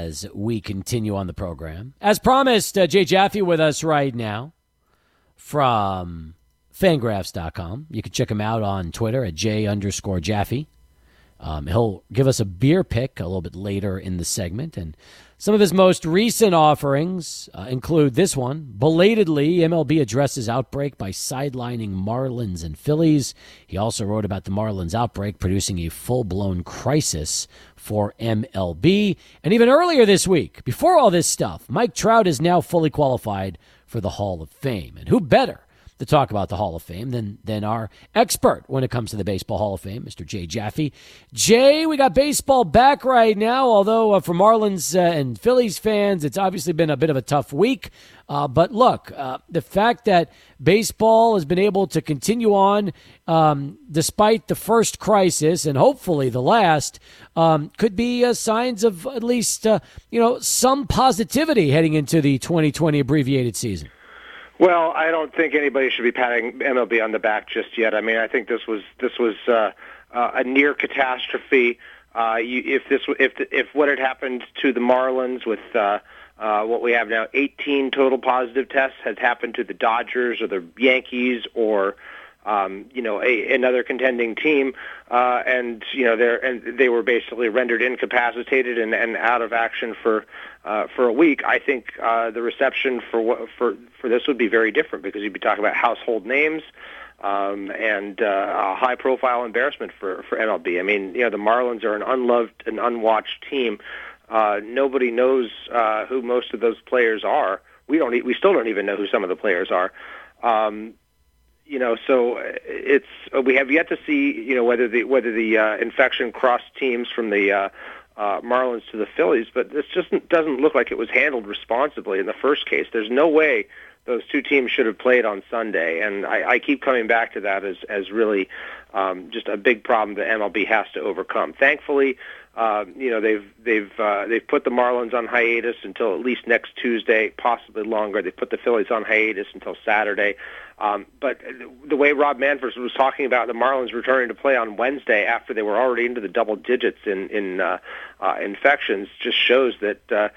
as we continue on the program. As promised, uh, Jay Jaffe with us right now from fangraphs.com. You can check him out on Twitter at J underscore Jaffe. Um, he'll give us a beer pick a little bit later in the segment. And some of his most recent offerings uh, include this one. Belatedly, MLB addresses outbreak by sidelining Marlins and Phillies. He also wrote about the Marlins outbreak producing a full blown crisis for MLB. And even earlier this week, before all this stuff, Mike Trout is now fully qualified for the Hall of Fame. And who better to talk about the Hall of Fame than, than our expert when it comes to the Baseball Hall of Fame, Mr. Jay Jaffe. Jay, we got baseball back right now, although uh, for Marlins uh, and Phillies fans, it's obviously been a bit of a tough week. Uh, but look, uh, the fact that baseball has been able to continue on um, despite the first crisis and hopefully the last um, could be uh, signs of at least uh, you know some positivity heading into the 2020 abbreviated season. Well, I don't think anybody should be patting MLB on the back just yet. I mean, I think this was this was uh, uh, a near catastrophe. Uh, you, if this if if what had happened to the Marlins with uh, uh, what we have now, 18 total positive tests, had happened to the Dodgers or the Yankees or um, you know, a, another contending team, uh, and you know, they and they were basically rendered incapacitated and, and out of action for uh, for a week. I think uh, the reception for what for for this would be very different because you'd be talking about household names. Um, and uh, a high-profile embarrassment for for MLB. I mean, you know, the Marlins are an unloved and unwatched team. Uh, nobody knows uh, who most of those players are. We don't. We still don't even know who some of the players are. Um, you know, so it's we have yet to see, you know, whether the whether the uh, infection crossed teams from the uh, uh, Marlins to the Phillies, but this just doesn't look like it was handled responsibly in the first case. There's no way those two teams should have played on Sunday, and I, I keep coming back to that as as really um, just a big problem that MLB has to overcome. Thankfully, uh, you know they've they've uh, they've put the Marlins on hiatus until at least next Tuesday, possibly longer. They put the Phillies on hiatus until Saturday. Um, but the way Rob Manfred was talking about the Marlins returning to play on Wednesday after they were already into the double digits in in uh, uh, infections just shows that uh,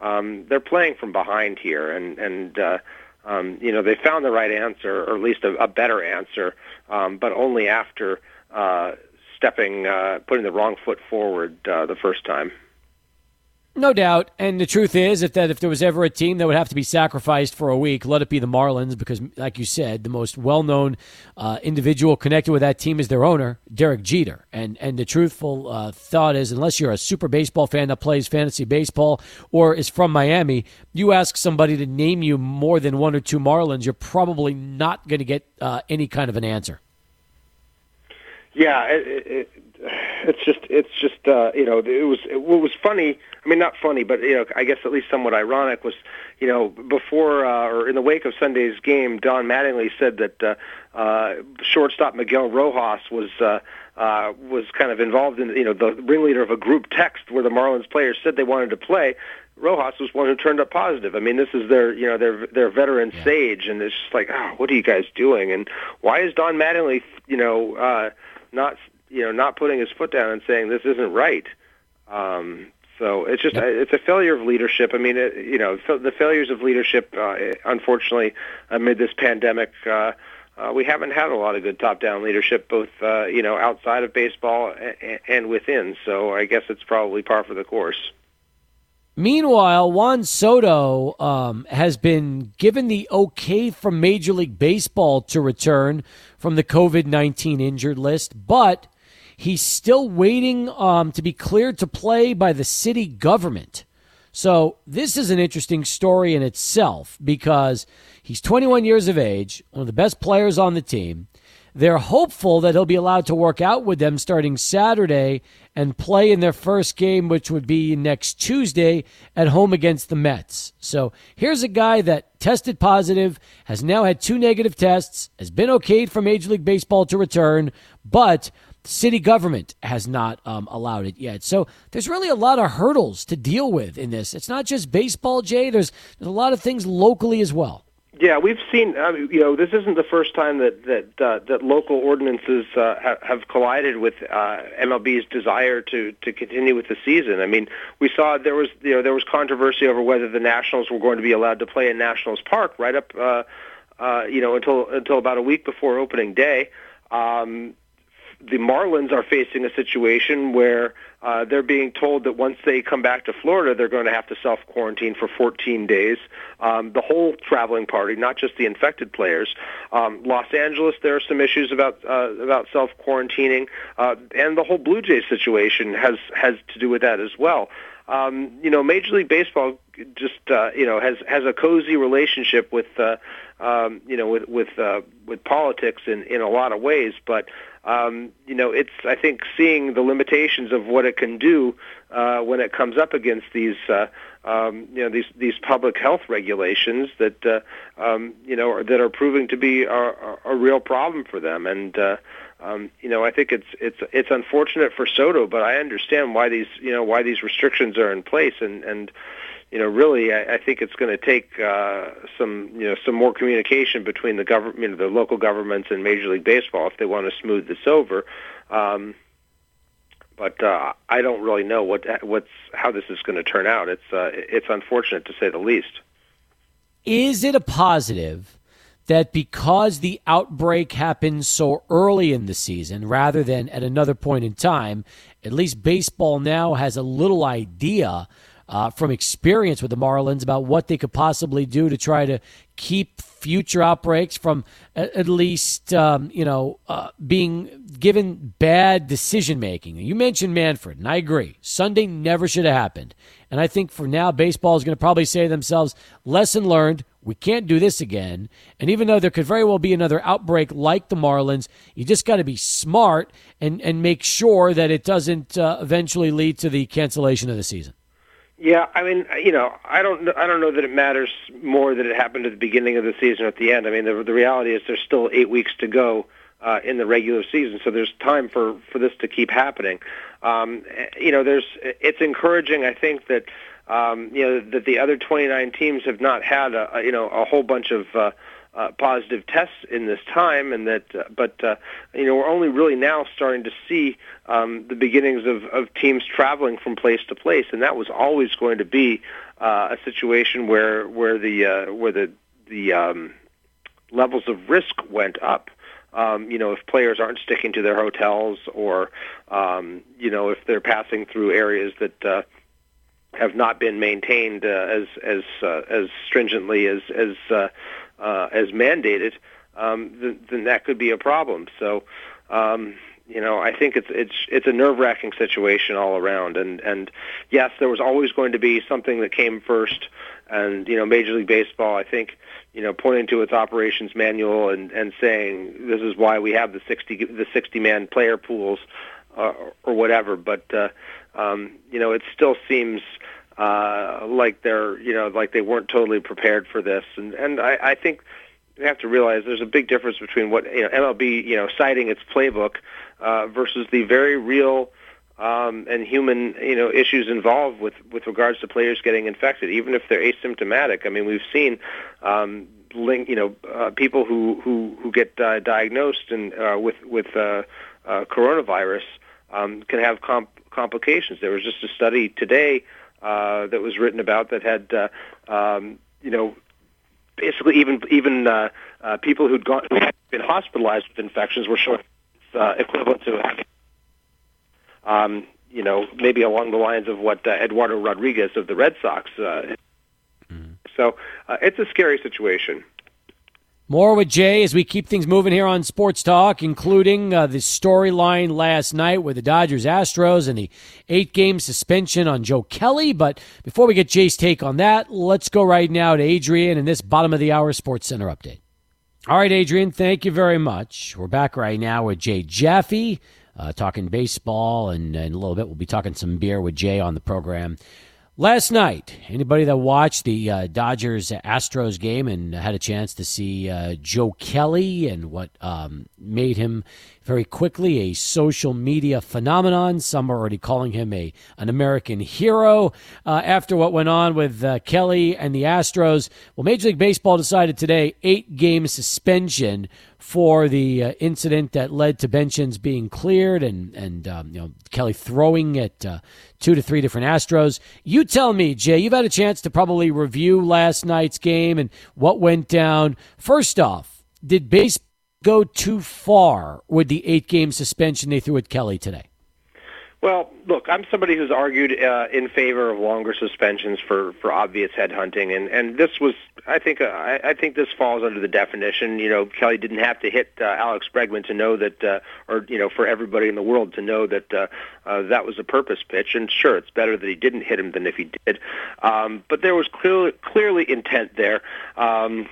um, they're playing from behind here, and and uh, um, you know they found the right answer, or at least a, a better answer, um, but only after uh, stepping, uh, putting the wrong foot forward uh, the first time. No doubt. And the truth is, if that if there was ever a team that would have to be sacrificed for a week, let it be the Marlins, because, like you said, the most well-known uh, individual connected with that team is their owner, Derek Jeter. And and the truthful uh, thought is, unless you're a super baseball fan that plays fantasy baseball or is from Miami, you ask somebody to name you more than one or two Marlins, you're probably not going to get uh, any kind of an answer. Yeah, it, it, it's just it's just uh, you know it was it, what was funny. I mean, not funny, but you know, I guess at least somewhat ironic was you know before uh, or in the wake of Sunday's game, Don Mattingly said that uh, uh, shortstop Miguel Rojas was. Uh, uh, was kind of involved in, you know, the ringleader of a group text where the Marlins players said they wanted to play. Rojas was one who turned up positive. I mean, this is their, you know, their their veteran yeah. sage, and it's just like, oh, what are you guys doing? And why is Don Mattingly, you know, uh, not you know not putting his foot down and saying this isn't right. Um, so it's just yep. it's a failure of leadership. I mean, it, you know, the failures of leadership. Uh, unfortunately, amid this pandemic, uh, uh, we haven't had a lot of good top-down leadership, both uh, you know outside of baseball and, and within. So I guess it's probably par for the course. Meanwhile, Juan Soto um, has been given the okay from Major League Baseball to return from the COVID 19 injured list, but he's still waiting um, to be cleared to play by the city government. So, this is an interesting story in itself because he's 21 years of age, one of the best players on the team. They're hopeful that he'll be allowed to work out with them starting Saturday and play in their first game, which would be next Tuesday at home against the Mets. So here's a guy that tested positive, has now had two negative tests, has been okayed for Major League Baseball to return, but city government has not um, allowed it yet. So there's really a lot of hurdles to deal with in this. It's not just baseball, Jay. There's there's a lot of things locally as well. Yeah, we've seen. I mean, you know, this isn't the first time that that uh, that local ordinances uh, have, have collided with uh, MLB's desire to to continue with the season. I mean, we saw there was you know there was controversy over whether the Nationals were going to be allowed to play in Nationals Park right up uh, uh, you know until until about a week before opening day. Um, the Marlins are facing a situation where uh, they're being told that once they come back to Florida, they're going to have to self quarantine for 14 days. Um, the whole traveling party, not just the infected players. Um, Los Angeles, there are some issues about uh, about self quarantining, uh, and the whole Blue Jays situation has has to do with that as well. Um, you know, Major League Baseball just uh, you know has has a cozy relationship with uh, um, you know with with uh, with politics in in a lot of ways, but um, you know, it's I think seeing the limitations of what it can do uh, when it comes up against these uh, um, you know these these public health regulations that uh, um, you know are, that are proving to be a, a, real problem for them and. Uh, um, you know, I think it's it's it's unfortunate for Soto, but I understand why these you know why these restrictions are in place, and and you know, really, I, I think it's going to take uh, some, you know, some more communication between the government, you know, the local governments and Major League Baseball if they want to smooth this over. Um, but uh, I don't really know what what's how this is going to turn out. It's uh, it's unfortunate to say the least. Is it a positive that because the outbreak happened so early in the season rather than at another point in time, at least baseball now has a little idea uh, from experience with the Marlins about what they could possibly do to try to keep future outbreaks from at, least um, you know uh, being given bad decision making. You mentioned Manfred, and I agree. Sunday never should have happened, and I think for now baseball is going to probably say to themselves, "Lesson learned." We can't do this again. And even though there could very well be another outbreak like the Marlins, you just got to be smart and, and make sure that it doesn't uh, eventually lead to the cancellation of the season. Yeah, I mean, you know, I don't, I don't know that it matters more that it happened at the beginning of the season or at the end. I mean, the, the reality is there's still eight weeks to go uh, in the regular season, so there's time for for this to keep happening. Um, you know, there's, it's encouraging. I think that, um, you know, that the other 29 teams have not had a, a you know a whole bunch of. Uh, uh, positive tests in this time, and that, uh, but uh, you know, we're only really now starting to see um, the beginnings of, of teams traveling from place to place, and that was always going to be uh, a situation where where the uh, where the the um, levels of risk went up. Um, you know, if players aren't sticking to their hotels, or um, you know, if they're passing through areas that uh, have not been maintained uh, as as uh, as stringently as as uh, uh, as mandated, um, then, then that could be a problem. So, um, you know, I think it's it's it's a nerve wracking situation all around. And and yes, there was always going to be something that came first. And you know, Major League Baseball, I think, you know, pointing to its operations manual and and saying this is why we have the sixty the sixty man player pools uh, or whatever. But uh, um, you know, it still seems uh, like they're you know like they weren't totally prepared for this, and and I, I think we have to realize there's a big difference between what you know MLB you know citing its playbook uh, versus the very real um, and human you know issues involved with with regards to players getting infected, even if they're asymptomatic. I mean, we've seen. Um, link you know uh, people who who who get uh, diagnosed and uh, with with uh, uh, coronavirus um, can have comp- complications. There was just a study today uh, that was written about that had uh, um, you know basically even even uh, uh, people who'd gone who had been hospitalized with infections were showing uh, equivalent to having um, you know maybe along the lines of what uh, Eduardo Rodriguez of the Red Sox. Uh, mm. So uh, it's a scary situation. More with Jay as we keep things moving here on Sports Talk, including uh, the storyline last night with the Dodgers Astros and the eight game suspension on Joe Kelly. But before we get Jay's take on that, let's go right now to Adrian in this bottom of the hour Sports Center update. All right, Adrian, thank you very much. We're back right now with Jay Jaffe, uh, talking baseball, and in a little bit we'll be talking some beer with Jay on the program. Last night, anybody that watched the uh, Dodgers Astros game and had a chance to see uh, Joe Kelly and what um, made him very quickly a social media phenomenon. Some are already calling him a an American hero uh, after what went on with uh, Kelly and the Astros. Well, Major League Baseball decided today eight game suspension for the uh, incident that led to Benchins being cleared and and um, you know Kelly throwing at uh, two to three different Astros. You tell me, Jay. You've had a chance to probably review last night's game and what went down. First off, did baseball go too far with the eight game suspension they threw at Kelly today? Well, look, I'm somebody who's argued uh, in favor of longer suspensions for for obvious headhunting, and and this was, I think, uh, I, I think this falls under the definition. You know, Kelly didn't have to hit uh, Alex Bregman to know that, uh, or you know, for everybody in the world to know that uh, uh, that was a purpose pitch. And sure, it's better that he didn't hit him than if he did. Um, but there was clearly clearly intent there. Um,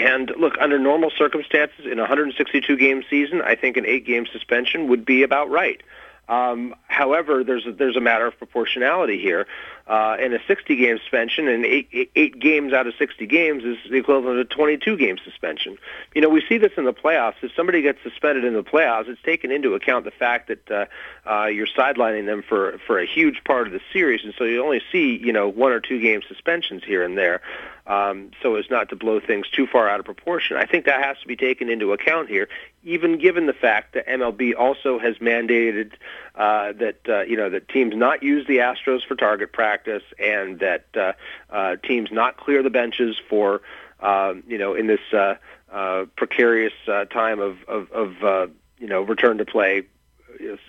and look, under normal circumstances, in a 162 game season, I think an eight game suspension would be about right. Um, however, there's a, there's a matter of proportionality here. Uh, and a 60 game suspension and eight, eight, games out of 60 games is the equivalent of a 22 game suspension. You know, we see this in the playoffs. If somebody gets suspended in the playoffs, it's taken into account the fact that uh, uh, you're sidelining them for for a huge part of the series, and so you only see you know one or two game suspensions here and there um, so as not to blow things too far out of proportion. I think that has to be taken into account here, even given the fact that MLB also has mandated uh, that uh, you know that teams not use the Astros for target practice and that uh, uh, teams not clear the benches for uh, you know in this uh, uh, precarious uh, time of of, of uh, you know return to play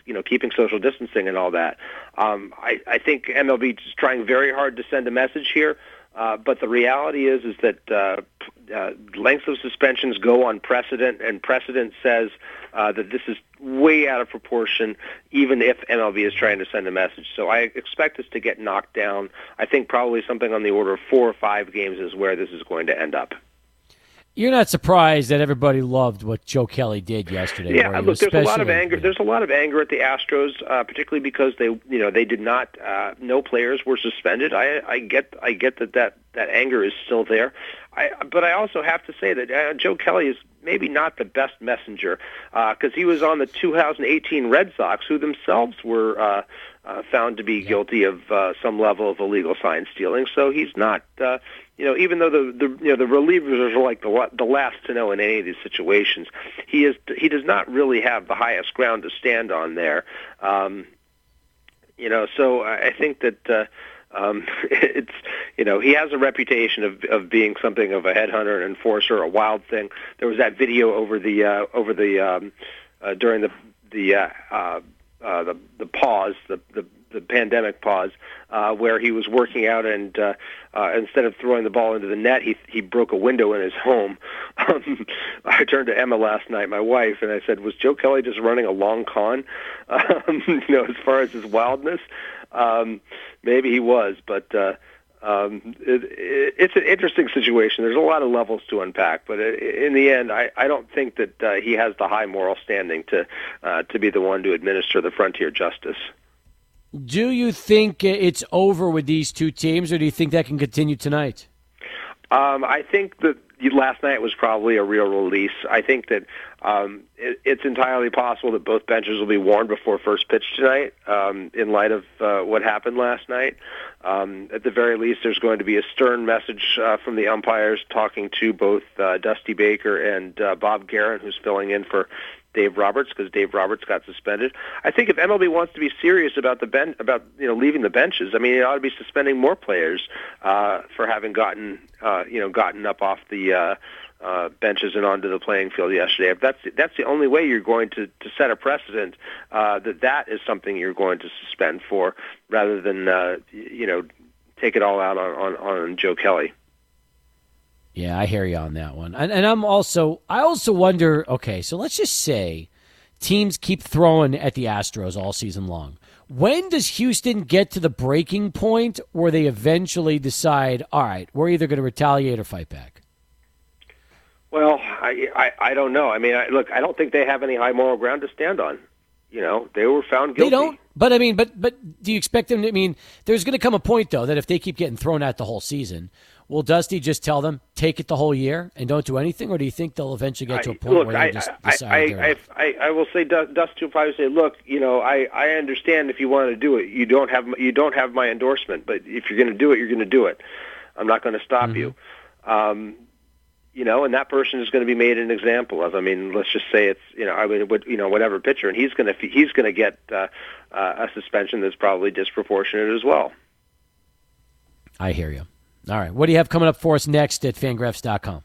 you know, keeping social distancing and all that. Um, I, I think MLB is trying very hard to send a message here. Uh, but the reality is is that uh, uh, lengths of suspensions go on precedent, and precedent says uh, that this is way out of proportion, even if MLB is trying to send a message. So I expect this to get knocked down. I think probably something on the order of four or five games is where this is going to end up. You're not surprised that everybody loved what Joe Kelly did yesterday. Yeah, look, there's a lot of anger. There's a lot of anger at the Astros, uh, particularly because they, you know, they did not. Uh, no players were suspended. I, I get, I get that that that anger is still there. I, but I also have to say that uh, Joe Kelly is maybe not the best messenger because uh, he was on the 2018 Red Sox, who themselves were uh, uh, found to be yeah. guilty of uh, some level of illegal sign stealing. So he's not. Uh, you know, even though the, the you know the relievers are like the the last to know in any of these situations, he is he does not really have the highest ground to stand on there. Um, you know, so I think that uh, um, it's you know he has a reputation of of being something of a headhunter, an enforcer, a wild thing. There was that video over the uh, over the um, uh, during the the uh, uh, uh, the the pause the the the pandemic pause, uh, where he was working out and uh, uh, instead of throwing the ball into the net, he he broke a window in his home. Um, I turned to Emma last night, my wife, and I said, "Was Joe Kelly just running a long con? Um, you know, as far as his wildness, um, maybe he was, but." Uh, um, it, it, it's an interesting situation. There's a lot of levels to unpack, but in the end, I, I don't think that uh, he has the high moral standing to uh, to be the one to administer the frontier justice. Do you think it's over with these two teams, or do you think that can continue tonight? Um, I think that last night was probably a real release. I think that um, it, it's entirely possible that both benches will be worn before first pitch tonight, um, in light of uh, what happened last night. Um, at the very least, there's going to be a stern message uh, from the umpires talking to both uh, Dusty Baker and uh, Bob Geren, who's filling in for Dave Roberts because Dave Roberts got suspended. I think if MLB wants to be serious about the ben- about you know leaving the benches, I mean, it ought to be suspending more players uh, for having gotten uh, you know gotten up off the uh, uh, benches and onto the playing field yesterday. If that's that's the only way you're going to to set a precedent uh, that that is something you're going to suspend for, rather than uh, you know take it all out on on, on Joe Kelly. Yeah, I hear you on that one. And, and I'm also, I also wonder. Okay, so let's just say teams keep throwing at the Astros all season long. When does Houston get to the breaking point where they eventually decide, all right, we're either going to retaliate or fight back? Well, I, I I don't know. I mean, I, look, I don't think they have any high moral ground to stand on. You know, they were found guilty. They don't. But I mean, but but do you expect them? To, I mean, there's going to come a point though that if they keep getting thrown at the whole season, will Dusty just tell them take it the whole year and don't do anything, or do you think they'll eventually get to a point look, where they just I, decide? I, I, I, will say Dusty will probably say, "Look, you know, I, I understand if you want to do it, you don't have you don't have my endorsement, but if you're going to do it, you're going to do it. I'm not going to stop mm-hmm. you." Um, you know, and that person is going to be made an example of. I mean, let's just say it's you know, I mean, you know, whatever pitcher, and he's going to he's going to get uh, uh, a suspension that's probably disproportionate as well. I hear you. All right, what do you have coming up for us next at Fangraphs.com?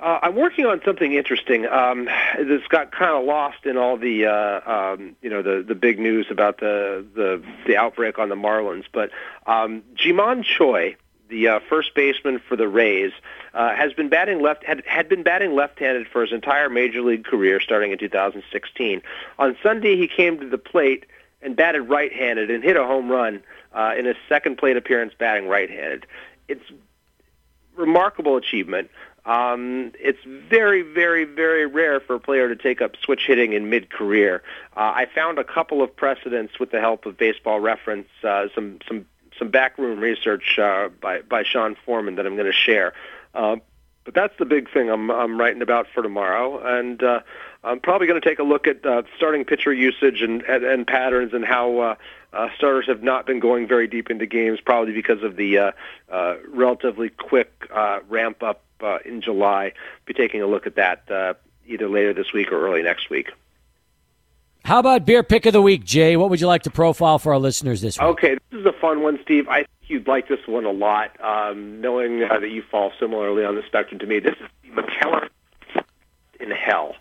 Uh, I'm working on something interesting um, that's got kind of lost in all the uh, um, you know the the big news about the the, the outbreak on the Marlins. But um, Ji-Man Choi, the uh, first baseman for the Rays, uh, has been batting left had, had been batting left-handed for his entire major league career, starting in 2016. On Sunday, he came to the plate and batted right-handed and hit a home run uh, in his second plate appearance, batting right-handed. It's remarkable achievement. Um, it's very, very, very rare for a player to take up switch hitting in mid-career. Uh, I found a couple of precedents with the help of Baseball Reference, uh, some some some backroom research uh, by by Sean Forman that I'm going to share. Uh, but that's the big thing I'm I'm writing about for tomorrow, and uh, I'm probably going to take a look at uh, starting pitcher usage and and, and patterns and how uh, uh, starters have not been going very deep into games, probably because of the uh, uh, relatively quick uh, ramp up uh, in July. Be taking a look at that uh, either later this week or early next week. How about beer pick of the week, Jay? What would you like to profile for our listeners this week? Okay, this is a fun one, Steve. I think you'd like this one a lot, um, knowing uh, that you fall similarly on the spectrum to me. This is Mikkeller in Hell.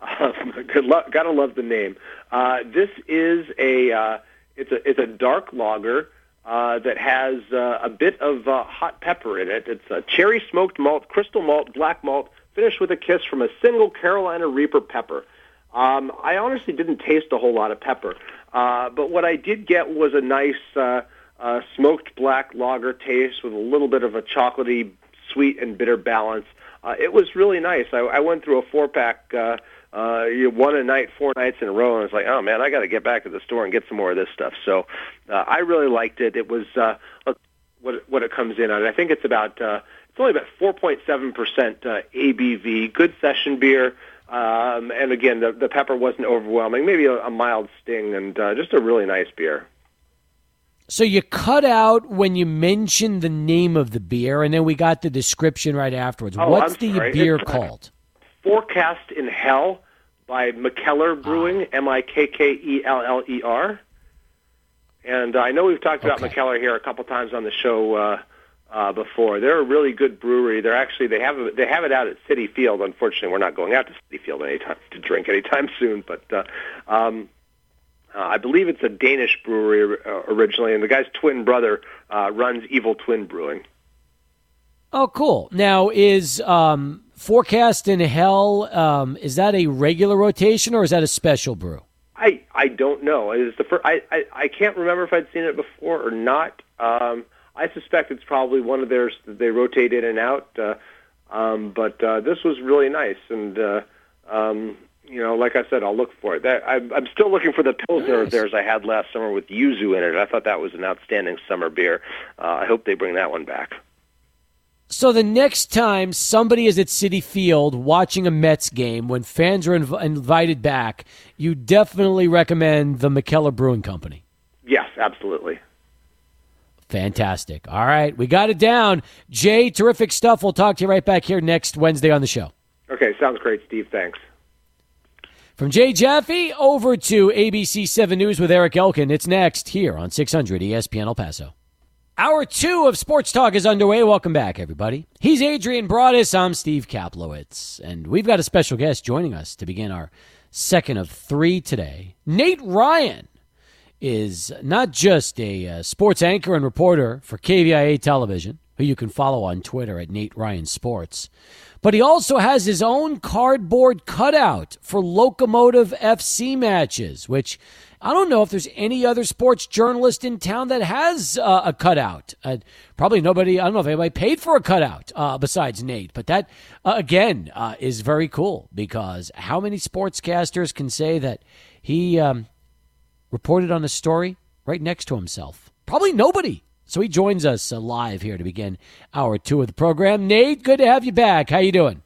Um, good luck. Gotta love the name. Uh, this is a uh, it's a it's a dark lager uh, that has uh, a bit of uh, hot pepper in it. It's a cherry smoked malt, crystal malt, black malt, finished with a kiss from a single Carolina Reaper pepper. Um, I honestly didn't taste a whole lot of pepper, uh, but what I did get was a nice uh, uh, smoked black lager taste with a little bit of a chocolatey, sweet and bitter balance. Uh, it was really nice. I, I went through a four pack. Uh, uh, you one a night, four nights in a row, and it's like, oh man, I got to get back to the store and get some more of this stuff. So uh, I really liked it. It was uh, what what it comes in at. I think it's about uh, it's only about 4.7 percent uh, ABV. Good session beer. Um, and again, the, the pepper wasn't overwhelming. Maybe a, a mild sting, and uh, just a really nice beer. So you cut out when you mentioned the name of the beer, and then we got the description right afterwards. Oh, What's I'm the sorry. beer It's, uh, called? Forecast in Hell by Brewing, Ah. M I K K E L L E R. And I know we've talked about Okay. Mikkeller here a couple times on the show uh, uh, before. They're a really good brewery. They're actually they have they have it out at Citi Field. Unfortunately, we're not going out to Citi Field anytime to drink anytime soon. But uh, um, uh, I believe it's a Danish brewery uh, originally, and the guy's twin brother uh, runs Evil Twin Brewing. Oh, cool. Now, is um, Forecast in Hell, um, is that a regular rotation or is that a special brew? I I don't know. It's the first, I, I I can't remember if I'd seen it before or not. Um, I suspect it's probably one of theirs that they rotate in and out. Uh, um, but uh, this was really nice, and uh, um, you know, like I said, I'll look for it. That, I'm, I'm still looking for the pilsner of Nice. theirs I had last summer with yuzu in it. I thought that was an outstanding summer beer. Uh, I hope they bring that one back. So the next time somebody is at Citi Field watching a Mets game when fans are inv- invited back, you definitely recommend the Mikkeller Brewing Company. Yes, absolutely. Fantastic. All right, we got it down. Jay, terrific stuff. We'll talk to you right back here next Wednesday on the show. Okay, sounds great, Steve. Thanks. From Jay Jaffe over to ABC 7 News with Eric Elkin. It's next here on 600 ESPN El Paso. Hour two of Sports Talk is underway. Welcome back, everybody. He's Adrian Broadus. I'm Steve Kaplowitz. And we've got a special guest joining us to begin our second of three today. Nate Ryan is not just a uh, sports anchor and reporter for KVIA television, who you can follow on Twitter at Nate Ryan Sports, but he also has his own cardboard cutout for Locomotive FC matches, which I don't know if there's any other sports journalist in town that has uh, a cutout. Uh, probably nobody, I don't know if anybody paid for a cutout uh, besides Nate, but that, uh, again, uh, is very cool because how many sportscasters can say that he um, reported on a story right next to himself? Probably nobody. So he joins us live here to begin hour two of the program. Nate, good to have you back. How you doing?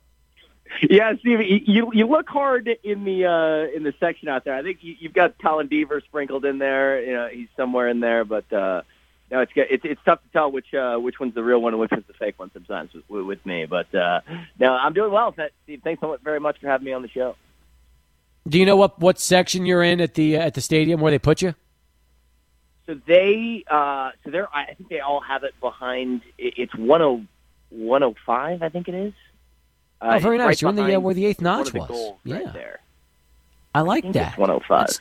Yeah, Steve, you you look hard in the uh, in the section out there. I think you, you've got Colin Deaver sprinkled in there. You know, he's somewhere in there, but uh, no, it's it's it's tough to tell which uh, which one's the real one and which one's the fake one sometimes with, with me. But uh, no, I'm doing well, Steve. Thanks so much, very much for having me on the show. Do you know what what section you're in at the at the stadium where they put you? So they, uh, so they're, I think they all have it behind. It's 10, 105, I think it is. Uh, oh, very nice. Right You're in the uh, where the eighth notch the was. yeah, right there. I like I that. 105. That's,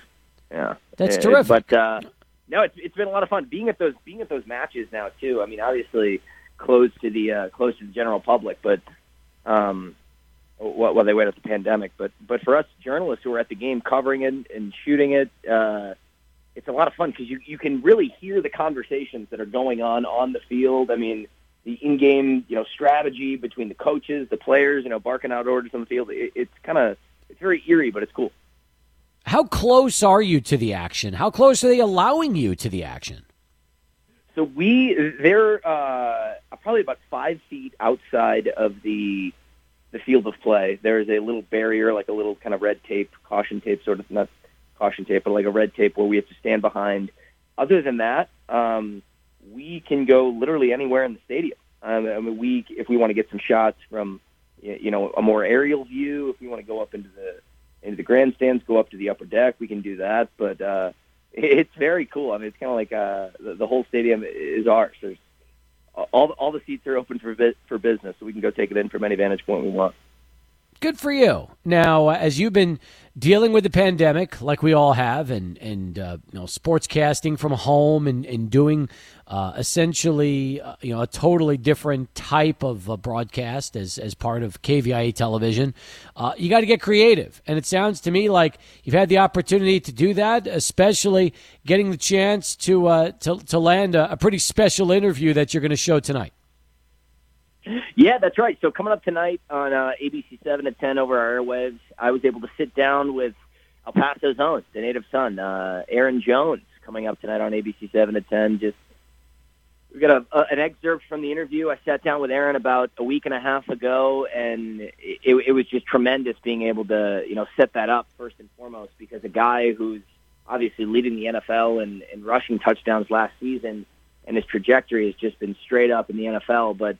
yeah, that's it, terrific. But uh, no, it's it's been a lot of fun being at those being at those matches now too. I mean, obviously closed to the uh, closed to the general public, but um, well, they wait at the pandemic. But but for us journalists who are at the game covering it and shooting it. Uh, it's a lot of fun because you, you can really hear the conversations that are going on on the field. I mean, the in-game, you know, strategy between the coaches, the players, you know, barking out orders on the field. It, it's kind of it's very eerie, but it's cool. How close are you to the action? How close are they allowing you to the action? So we they're uh, probably about five feet outside of the the field of play. There is a little barrier, like a little kind of red tape, caution tape, sort of not caution tape, but like a red tape where we have to stand behind. Other than that, um, we can go literally anywhere in the stadium. Um, I mean, we if we want to get some shots from you know a more aerial view, if we want to go up into the into the grandstands, go up to the upper deck, we can do that. But uh, it's very cool. I mean, it's kind of like uh, the, the whole stadium is ours. There's all all the seats are open for for business, so we can go take it in from any vantage point we want. Good for you. Now, as you've been dealing with the pandemic, like we all have, and and uh, you know, sportscasting from home, and and doing uh, essentially, uh, you know, a totally different type of uh, broadcast as as part of KVIA television, uh, you got to get creative. And it sounds to me like you've had the opportunity to do that, especially getting the chance to uh, to to land a, a pretty special interview that you're going to show tonight. Yeah, that's right. So coming up tonight on uh, ABC 7 at 10 over our airwaves, I was able to sit down with El Paso's own, the native son, uh, Aaron Jones, coming up tonight on ABC 7 at 10. Just we got a, a, an excerpt from the interview. I sat down with Aaron about a week and a half ago, and it, it was just tremendous being able to, you know, set that up first and foremost because a guy who's obviously leading the NFL and, and rushing touchdowns last season, and his trajectory has just been straight up in the NFL, but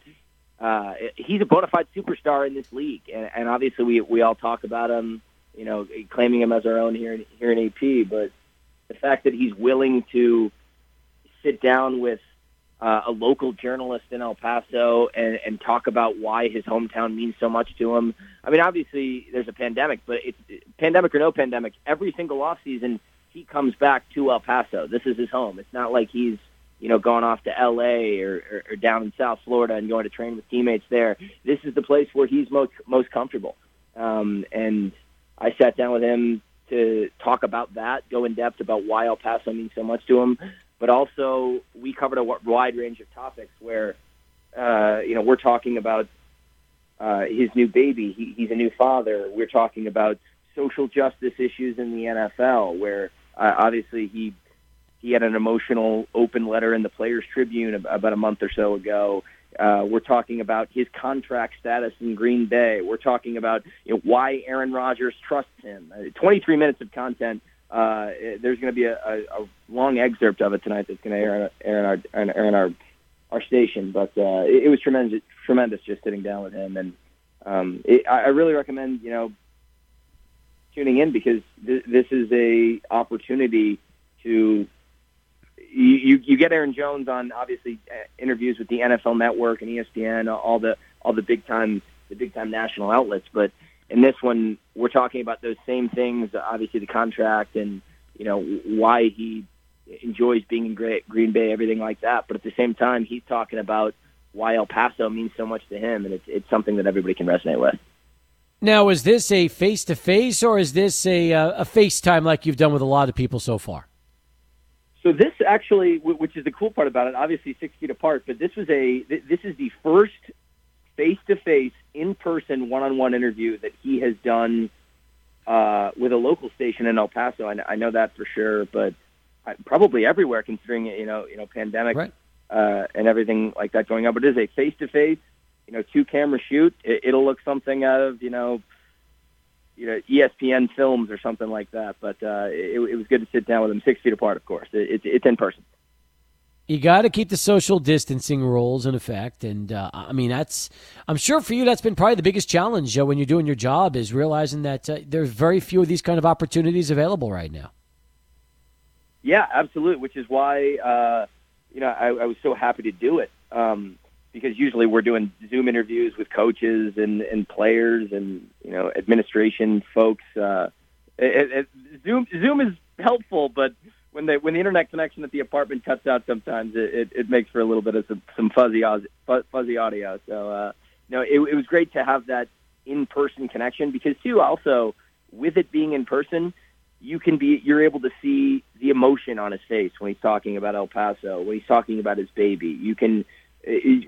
uh, he's a bona fide superstar in this league, and, and obviously we we all talk about him, you know, claiming him as our own here in, here in AP. But the fact that he's willing to sit down with uh, a local journalist in El Paso and, and talk about why his hometown means so much to him. I mean, obviously there's a pandemic, but it's pandemic or no pandemic. Every single off season, he comes back to El Paso. This is his home. It's not like he's you know, going off to L.A. Or, or, or down in South Florida and going to train with teammates there. This is the place where he's most most comfortable. Um, and I sat down with him to talk about that, go in depth about why El Paso means so much to him, but also we covered a wide range of topics where, uh, you know, we're talking about uh, his new baby. He, he's a new father. We're talking about social justice issues in the NFL, where uh, obviously he he had an emotional open letter in the Players Tribune about a month or so ago. Uh, we're talking about his contract status in Green Bay. We're talking about you know, why Aaron Rodgers trusts him. Uh, 23 minutes of content. Uh, there's going to be a, a, a long excerpt of it tonight that's going to air, air, on our, air on our our station. But uh, it, it was tremendous, tremendous just sitting down with him, and um, it, I really recommend you know tuning in because th- this is a opportunity to you, you get Aaron Jones on obviously uh, interviews with the NFL Network and ESPN, all the all the big time the big time national outlets. But in this one, we're talking about those same things. Obviously, the contract and you know why he enjoys being in Green Bay, everything like that. But at the same time, he's talking about why El Paso means so much to him, and it's it's something that everybody can resonate with. Now, is this a face to face or is this a uh, a FaceTime like you've done with a lot of people so far? So this actually, which is the cool part about it, obviously six feet apart, but this was a this is the first face-to-face, in-person, one-on-one interview that he has done uh, with a local station in El Paso. I, I know that for sure, but probably everywhere, considering you know you know pandemic right. uh, and everything like that going on. But it is a face to face, you know, two camera shoot. It, it'll look something out of you know, you know, ESPN films or something like that. But uh, it, it was good to sit down with them, six feet apart, of course. It, it's it's in person. You got to keep the social distancing rules in effect, and uh, I mean that's. I'm sure for you that's been probably the biggest challenge uh, when you're doing your job is realizing that uh, there's very few of these kind of opportunities available right now. Yeah, absolutely. Which is why uh, you know I, I was so happy to do it um, because usually we're doing Zoom interviews with coaches and, and players and you know administration folks. Uh, it, it, Zoom Zoom is helpful, but when the when the internet connection at the apartment cuts out, sometimes it, it, it makes for a little bit of some, some fuzzy fuzzy audio. So uh, no, it, it was great to have that in person connection because too also with it being in person you can be you're able to see the emotion on his face when he's talking about El Paso, when he's talking about his baby. You can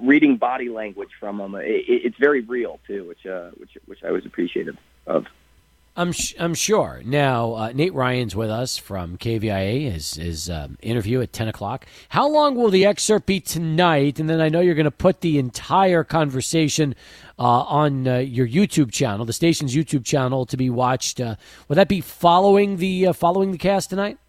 reading body language from them. It, it's very real too, which uh, which which I was appreciative of. I'm sh- I'm sure. Now uh, Nate Ryan's with us from KVIA. His his um, interview at ten o'clock. How long will the excerpt be tonight? And then I know you're going to put the entire conversation uh, on uh, your YouTube channel, the station's YouTube channel, to be watched. Uh, will that be following the uh, following the cast tonight?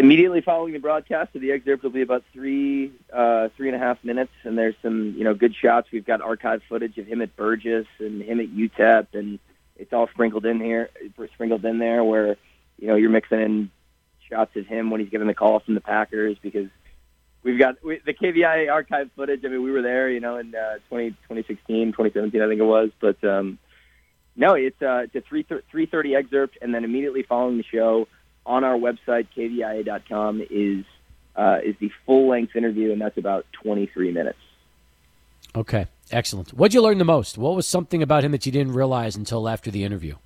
Immediately following the broadcast, so the excerpt will be about three uh, three and a half minutes, and there's some you know good shots. We've got archive footage of him at Burges and him at UTEP and it's all sprinkled in here, sprinkled in there where you know you're mixing in shots of him when he's getting the call from the Packers because we've got we, the KVIA archive footage. I mean, we were there, you know, in uh, 20, 2016, 2017, I think it was. But um, no, it's uh, it's a three three thirty excerpt, and then immediately following the show on our website kvia.com is uh, is the full length interview, and that's about twenty three minutes. Okay. Excellent. What'd you learn the most? What was something about him that you didn't realize until after the interview?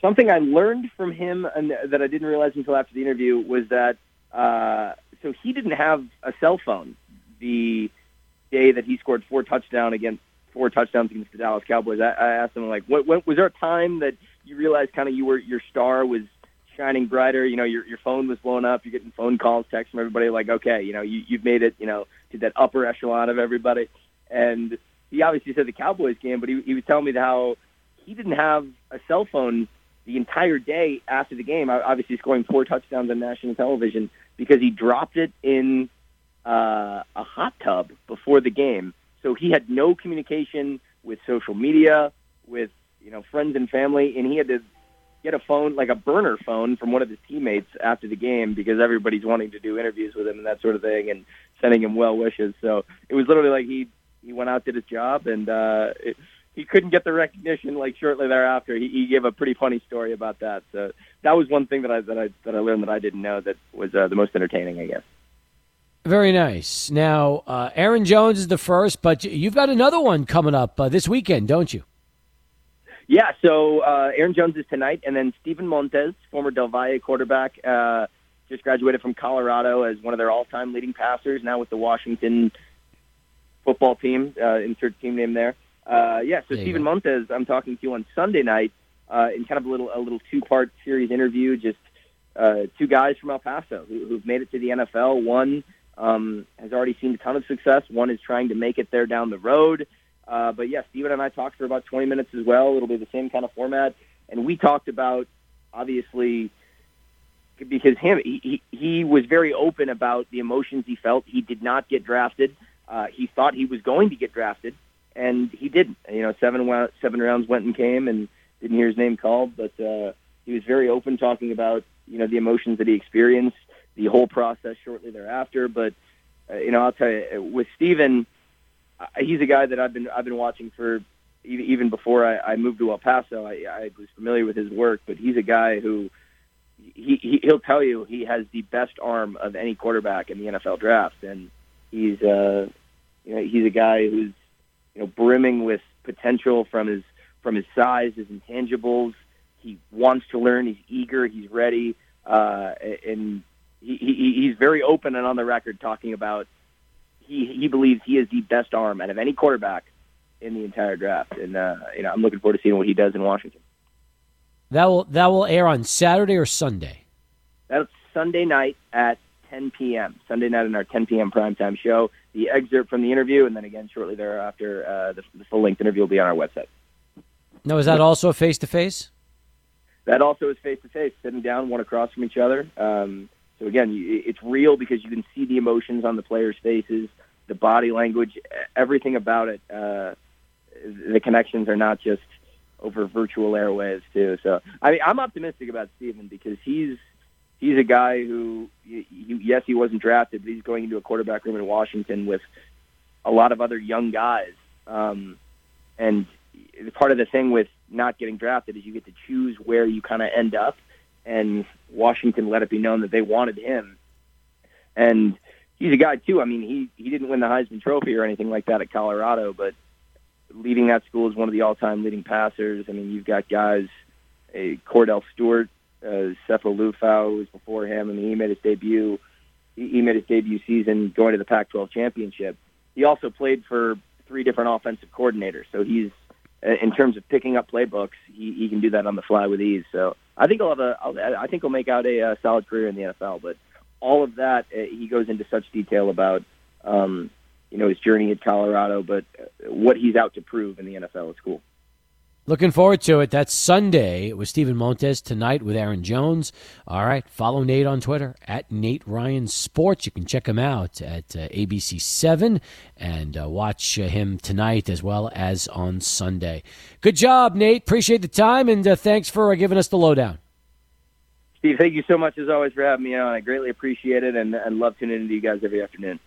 Something I learned from him and that I didn't realize until after the interview was that uh, so he didn't have a cell phone the day that he scored four touchdowns against four touchdowns against the Dallas Cowboys. I, I asked him like, what, what was there a time that you realized kind of you were your star was shining brighter. You know, your your phone was blowing up. You're getting phone calls, texts from everybody. Like, okay, you know, you you've made it. You know, to that upper echelon of everybody. And he obviously said the Cowboys game, but he he was telling me how he didn't have a cell phone the entire day after the game. Obviously, scoring four touchdowns on national television because he dropped it in uh, a hot tub before the game. So he had no communication with social media, with you know friends and family, and he had to get a phone, like a burner phone, from one of his teammates after the game because everybody's wanting to do interviews with him and that sort of thing, and sending him well wishes. So it was literally like he he went out did his job, and uh, it, he couldn't get the recognition. Like shortly thereafter, he, he gave a pretty funny story about that. So that was one thing that I that I that I learned that I didn't know that was uh, the most entertaining, I guess. Very nice. Now, uh, Aaron Jones is the first, but you've got another one coming up uh, this weekend, don't you? Yeah, so uh, Aaron Jones is tonight, and then Steven Montez, former Del Valle quarterback, uh, just graduated from Colorado as one of their all-time leading passers. Now with the Washington football team, uh, insert team name there. Uh, yeah, so Steven Montez, I'm talking to you on Sunday night uh, in kind of a little a little two-part series interview. Just uh, two guys from El Paso who, who've made it to the NFL. One um, has already seen a ton of success. One is trying to make it there down the road. Uh, but yeah, Steven and I talked for about 20 minutes as well. It'll be the same kind of format. And we talked about, obviously, because him, he, he, was very open about the emotions he felt. He did not get drafted. Uh, he thought he was going to get drafted, and he didn't. You know, seven, seven rounds went and came and didn't hear his name called, but uh, he was very open talking about, you know, the emotions that he experienced, the whole process shortly thereafter. But, uh, you know, I'll tell you, with Steven, he's a guy that I've been I've been watching for even before I, I moved to El Paso. I, I was familiar with his work, but he's a guy who he, he he'll tell you he has the best arm of any quarterback in the NFL draft, and he's uh you know he's a guy who's you know brimming with potential from his from his size, his intangibles. He wants to learn. He's eager. He's ready, uh, and he, he he's very open and on the record talking about he he believes he is the best arm out of any quarterback in the entire draft, and uh, you know I'm looking forward to seeing what he does in Washington. That will that will air on Saturday or Sunday. That's Sunday night at 10 p.m. Sunday night in our 10 p.m. primetime show. The excerpt from the interview, and then again shortly thereafter, uh, the, the full length interview will be on our website. Now, is that also face to face? That also is face to face, sitting down, one across from each other. Um, so again, it's real because you can see the emotions on the players' faces, the body language, everything about it. Uh, the connections are not just over virtual airwaves too. So I mean, I'm optimistic about Steven because he's he's a guy who, yes, he wasn't drafted, but he's going into a quarterback room in Washington with a lot of other young guys. Um, and part of the thing with not getting drafted is you get to choose where you kind of end up. And Washington let it be known that they wanted him. And he's a guy too. I mean, he he didn't win the Heisman Trophy or anything like that at Colorado, but leading that school as one of the all-time leading passers. I mean, you've got guys, a Kordell Stewart, uh, Sefo Liufau was before him. I mean, he made his debut. He made his debut season going to the Pac-12 championship. He also played for three different offensive coordinators, so he's in terms of picking up playbooks, he, he can do that on the fly with ease. So I think he'll have a. I think he'll make out a, a solid career in the NFL. But all of that, uh, he goes into such detail about, um, you know, his journey at Colorado, but what he's out to prove in the NFL. is cool. Looking forward to it. That's Sunday with Steven Montez tonight with Aaron Jones. All right. Follow Nate on Twitter at Nate Ryan Sports. You can check him out at uh, ABC7 and uh, watch uh, him tonight as well as on Sunday. Good job, Nate. Appreciate the time and uh, thanks for uh, giving us the lowdown. Steve, thank you so much as always for having me on. I greatly appreciate it and, and love tuning into you guys every afternoon.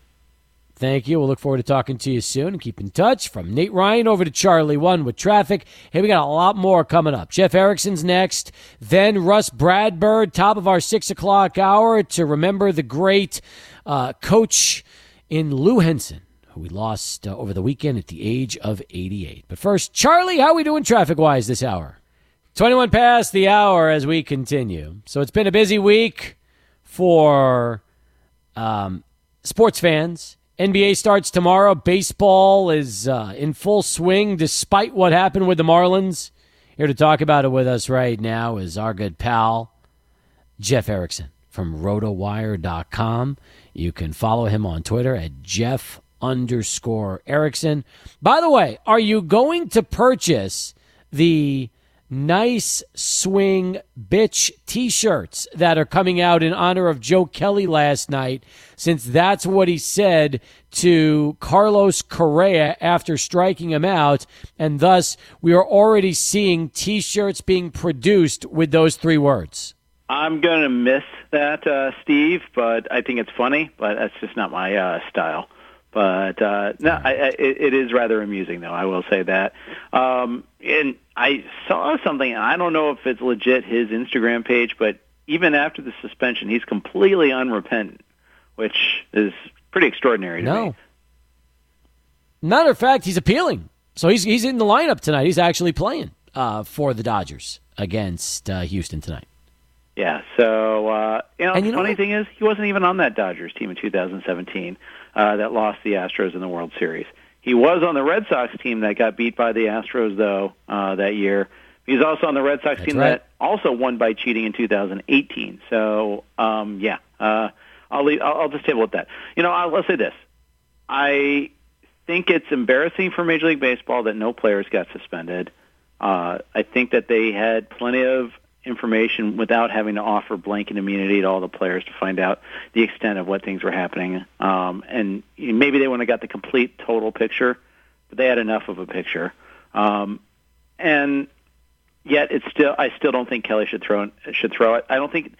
Thank you. We'll look forward to talking to you soon and keep in touch. From Nate Ryan over to Charlie One with traffic. Hey, we got a lot more coming up. Jeff Erickson's next. Then Rus Bradburd, top of our six o'clock hour to remember the great uh, coach in Lou Henson, who we lost uh, over the weekend at the age of 88. But first, Charlie, how are we doing traffic wise this hour? 21 past the hour as we continue. So it's been a busy week for um, sports fans NBA starts tomorrow. Baseball is uh, in full swing despite what happened with the Marlins. Here to talk about it with us right now is our good pal, Jeff Erickson from rotowire.com. You can follow him on Twitter at Jeff underscore Erickson. By the way, are you going to purchase the nice swing bitch t-shirts that are coming out in honor of Joe Kelly last night since that's what he said to Carlos Correa after striking him out and thus we are already seeing t-shirts being produced with those three words. I'm going to miss that uh, Steve, but I think it's funny, but that's just not my uh, style. But uh, no, I, I, it, is rather amusing, though. I will say that. Um, and I saw something. I don't know if it's legit his Instagram page, but even after the suspension, he's completely unrepentant, which is pretty extraordinary to no. me. Matter of fact, he's appealing. So he's he's in the lineup tonight. He's actually playing uh, for the Dodgers against uh, Houston tonight. Yeah. So uh, you know, and the you funny thing is, he wasn't even on that Dodgers team in 2017 uh, that lost the Astros in the World Series. He was on the Red Sox team that got beat by the Astros, though, uh, that year. He's also on the Red Sox That's team right. that also won by cheating in 2018. So, um, yeah, uh, I'll, leave, I'll, I'll just table with that. You know, I'll, let's say this. I think it's embarrassing for Major League Baseball that no players got suspended. Uh, I think that they had plenty of information without having to offer blanket immunity to all the players to find out the extent of what things were happening. Um, and maybe they wouldn't have got the complete total picture, but they had enough of a picture. Um, and yet, it's still I still don't think Kelly should throw should throw it. I don't think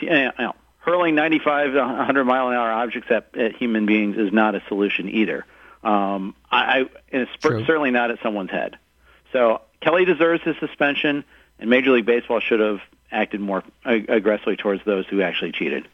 you know, hurling 95 100 mile an hour objects at, at human beings is not a solution either. Um, I, I and it's True. certainly not at someone's head. So Kelly deserves his suspension, and Major League Baseball should have acted more aggressively towards those who actually cheated.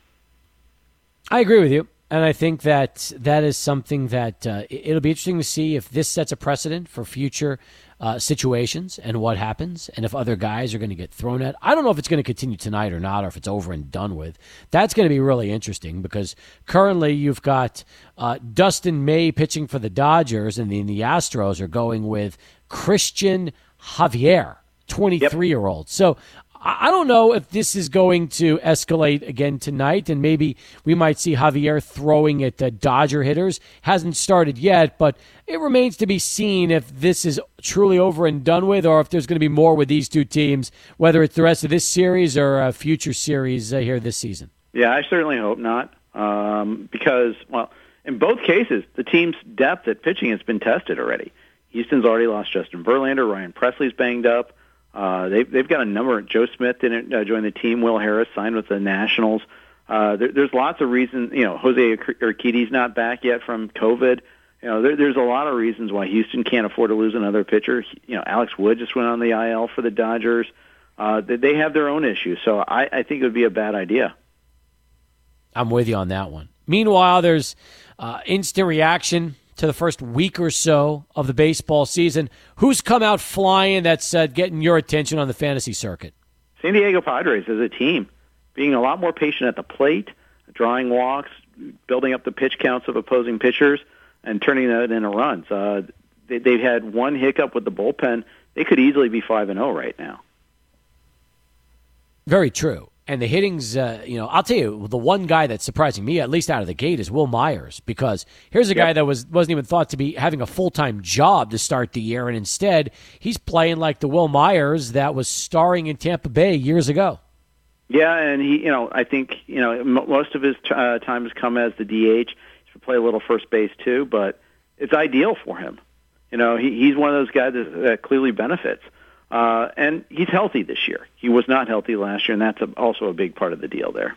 I agree with you. And I think that that is something that uh, it- it'll be interesting to see if this sets a precedent for future uh, situations and what happens, and if other guys are going to get thrown at. I don't know if it's going to continue tonight or not, or if it's over and done with. That's going to be really interesting because currently you've got uh, Dustin May pitching for the Dodgers, and then the Astros are going with Christian Javier, 23 year old. So I don't know if this is going to escalate again tonight, and maybe we might see Javier throwing at the Dodger hitters. Hasn't started yet, but it remains to be seen if this is truly over and done with, or if there's going to be more with these two teams, whether it's the rest of this series or a future series uh, here this season. Yeah, I certainly hope not, um, because well, in both cases, the team's depth at pitching has been tested already. Houston's already lost Justin Verlander. Ryan Pressly's banged up. Uh, they've they've got a number. Joe Smith didn't uh, join the team. Will Harris signed with the Nationals. Uh, there, there's lots of reasons. You know, Jose Urquidy's not back yet from COVID. You know, there, there's a lot of reasons why Houston can't afford to lose another pitcher. You know, Alex Wood just went on the IL for the Dodgers. Uh, they, they have their own issues, so I, I think it would be a bad idea. I'm with you on that one. Meanwhile, there's uh, instant reaction to the first week or so of the baseball season. Who's come out flying that's uh, getting your attention on the fantasy circuit? San Diego Padres as a team, being a lot more patient at the plate, drawing walks, building up the pitch counts of opposing pitchers, and turning that into runs. Uh, they, they've had one hiccup with the bullpen. They could easily be five and zero oh right now. Very true. And the hitting's, uh, you know, I'll tell you, the one guy that's surprising me, at least out of the gate, is Wil Myers because here's a yep. guy that was wasn't even thought to be having a full time job to start the year, and instead he's playing like the Wil Myers that was starring in Tampa Bay years ago. Yeah, and he, you know, I think you know most of his uh, time has come as the DH. He's play a little first base too, but it's ideal for him. You know, he, he's one of those guys that, that clearly benefits. Uh, and he's healthy this year. He was not healthy last year, and that's a, also a big part of the deal there.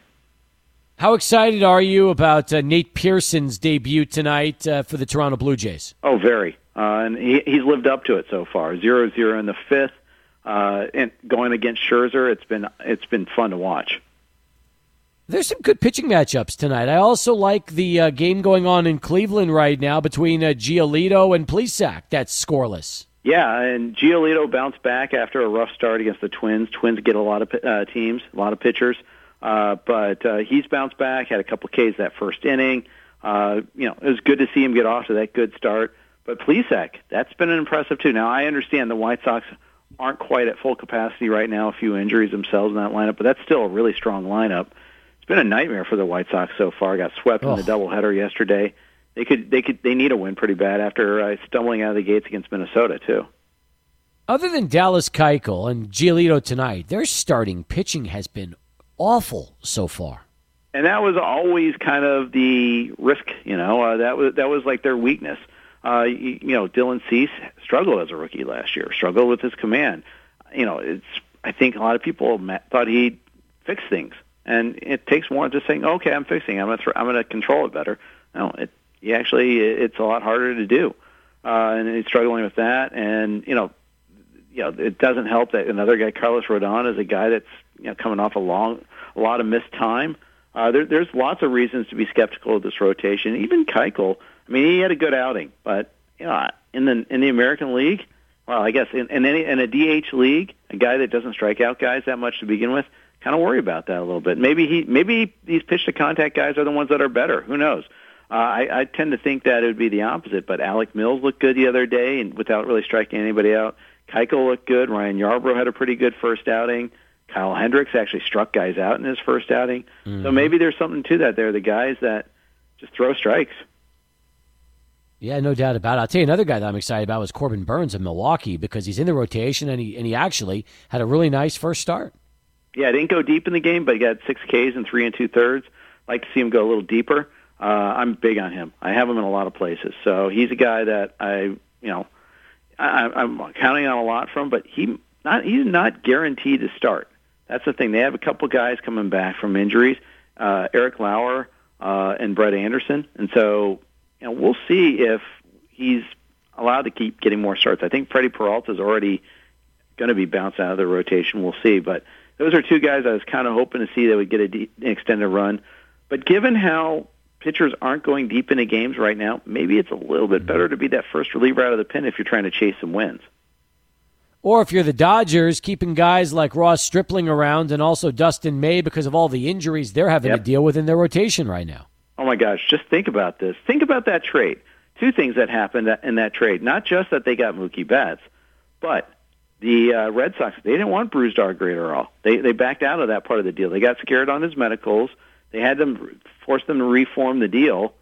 How excited are you about uh, Nate Pearson's debut tonight uh, for the Toronto Blue Jays? Oh, very. Uh, and he, he's lived up to it so far. Zero zero in the fifth, uh, and going against Scherzer, it's been it's been fun to watch. There's some good pitching matchups tonight. I also like the uh, game going on in Cleveland right now between uh, Giolito and Plesac. That's scoreless. Yeah, and Giolito bounced back after a rough start against the Twins. Twins get a lot of uh, teams, a lot of pitchers, uh, but uh, he's bounced back. Had a couple Ks that first inning. Uh, you know, it was good to see him get off to that good start. But Plesac, that's been impressive too. Now I understand the White Sox aren't quite at full capacity right now. A few injuries themselves in that lineup, but that's still a really strong lineup. It's been a nightmare for the White Sox so far. Got swept oh. in the doubleheader yesterday they could they could they need a win pretty bad after uh, stumbling out of the gates against Minnesota too. Other than Dallas Keuchel and Giolito tonight, their starting pitching has been awful so far. And that was always kind of the risk, you know. Uh, that was that was like their weakness. Uh, you, you know, Dylan Cease struggled as a rookie last year, struggled with his command. You know, it's I think a lot of people thought he'd fix things, and it takes more than just saying, "Okay, I'm fixing. I'm gonna th- I'm gonna control it better." No, it he actually it's a lot harder to do, uh, and he's struggling with that. And you know, you know, it doesn't help that another guy, Carlos Rodon, is a guy that's you know coming off a long, a lot of missed time. Uh, there, there's lots of reasons to be skeptical of this rotation. Even Keuchel, I mean, he had a good outing, but you know, in the in the American League, well, I guess in, in any in a DH league, a guy that doesn't strike out guys that much to begin with, kind of worry about that a little bit. Maybe he maybe these pitch to contact guys are the ones that are better. Who knows? Uh, I, I tend to think that it would be the opposite, but Alec Mills looked good the other day, and without really striking anybody out. Keuchel looked good. Ryan Yarbrough had a pretty good first outing. Kyle Hendricks actually struck guys out in his first outing. Mm-hmm. So maybe there's something to that. There, the guys that just throw strikes. Yeah, no doubt about it. I'll tell you another guy that I'm excited about was Corbin Burnes of Milwaukee because he's in the rotation and he and he actually had a really nice first start. Yeah, didn't go deep in the game, but he got six Ks and three and two thirds. Like to see him go a little deeper uh, I'm big on him. I have him in a lot of places. So he's a guy that I, you know, I, I'm counting on a lot from. But he not he's not guaranteed to start. That's the thing. They have a couple guys coming back from injuries, uh, Eric Lauer uh, and Brett Anderson, and so you know we'll see if he's allowed to keep getting more starts. I think Freddie Peralta is already going to be bounced out of the rotation. We'll see, but those are two guys I was kind of hoping to see that would get a de- an extended run. But given how pitchers aren't going deep into games right now, maybe it's a little bit better to be that first reliever out of the pen if you're trying to chase some wins. Or if you're the Dodgers, keeping guys like Ross Stripling around and also Dustin May because of all the injuries they're having yep. to deal with in their rotation right now. Oh my gosh, just think about this. Think about that trade. Two things that happened in that trade. Not just that they got Mookie Betts, but the uh, Red Sox they didn't want Brusdar Graterol. They they backed out of that part of the deal. They got scared on his medicals. They had them force them to reform the deal.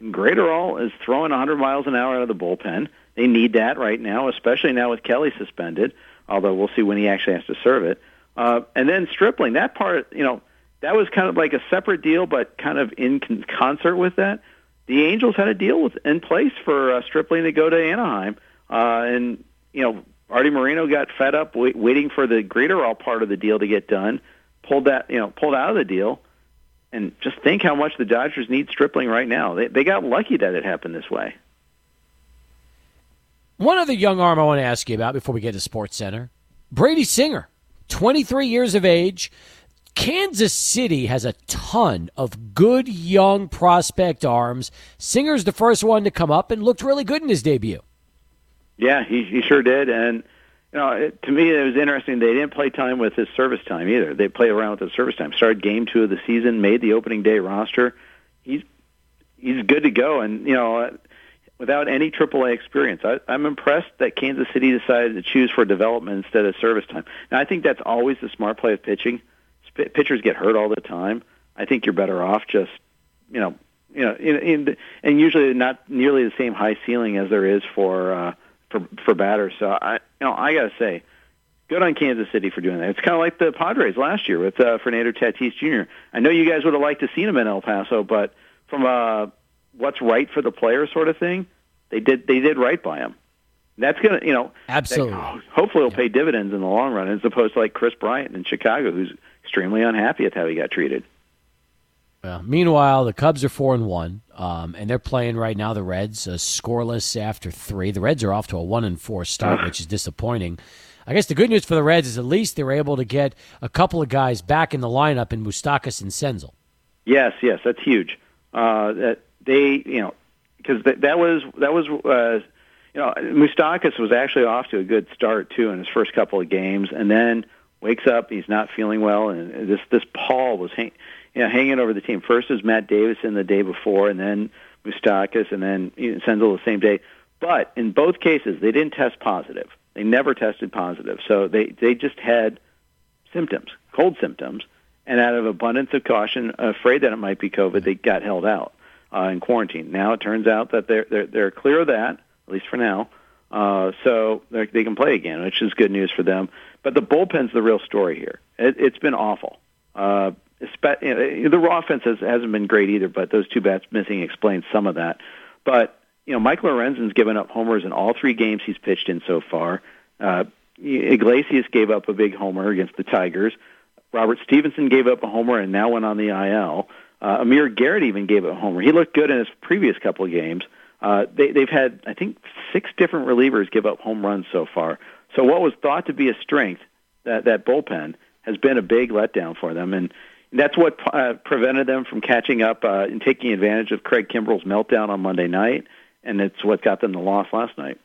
And Graterol is throwing 100 miles an hour out of the bullpen. They need that right now, especially now with Kelly suspended. Although we'll see when he actually has to serve it. Uh, and then Stripling, that part, you know, that was kind of like a separate deal, but kind of in con- concert with that. The Angels had a deal with in place for uh, Stripling to go to Anaheim, uh, and you know Arte Moreno got fed up wait, waiting for the Graterol part of the deal to get done, pulled that you know pulled out of the deal, and just think how much the Dodgers need Stripling right now. They they got lucky that it happened this way. One other young arm I want to ask you about before we get to Sports Center, Brady Singer, 23 years of age. Kansas City has a ton of good young prospect arms. Singer's the first one to come up and looked really good in his debut. Yeah, he, he sure did. And you know, it, to me, it was interesting. They didn't play time with his service time either. They played around with his service time. Started game two of the season, made the opening day roster. He's he's good to go. And you know, without any AAA experience, I, I'm impressed that Kansas City decided to choose for development instead of service time. Now, I think that's always the smart play of pitching. Pitchers get hurt all the time. I think you're better off just you know you know in, in and usually not nearly the same high ceiling as there is for. uh for for batters. So I, you know, I got to say, good on Kansas City for doing that. It's kind of like the Padres last year with uh, Fernando Tatis Jr. I know you guys would have liked to seen him in El Paso, but from a what's right for the player sort of thing, they did they did right by him. That's gonna, you know, absolutely. That, hopefully, it'll pay dividends in the long run, as opposed to like Kris Bryant in Chicago, who's extremely unhappy at how he got treated. Meanwhile, the Cubs are four and one, um, and they're playing right now. The Reds uh, scoreless after three. The Reds are off to a one and four start, which is disappointing. I guess the good news for the Reds is at least they were able to get a couple of guys back in the lineup in Moustakas and Senzel. Yes, yes, that's huge. Uh, that they, you know, because that, that was that was uh, you know Moustakas was actually off to a good start too in his first couple of games, and then wakes up, he's not feeling well, and this this pall was hang, you know, hanging over the team. First was Matt Davidson the day before, and then Moustakas, and then you Senzel the same day. But in both cases, they didn't test positive. They never tested positive, so they they just had symptoms, cold symptoms, and out of abundance of caution, afraid that it might be COVID, they got held out uh, in quarantine. Now it turns out that they're they're, they're clear of that, at least for now. Uh, so they can play again, which is good news for them. But the bullpen's the real story here. It, it's been awful. Uh, the raw offense has, hasn't been great either, but those two bats missing explains some of that. But you know, Mike Lorenzen's given up homers in all three games he's pitched in so far. Uh, Iglesias gave up a big homer against the Tigers. Robert Stephenson gave up a homer and now went on the IL. Uh, Amir Garrett even gave up a homer. He looked good in his previous couple of games. Uh, they, they've had, I think, six different relievers give up home runs so far. So what was thought to be a strength, that that bullpen, has been a big letdown for them. And that's what uh, prevented them from catching up uh, and taking advantage of Craig Kimbrel's meltdown on Monday night, and it's what got them the loss last night.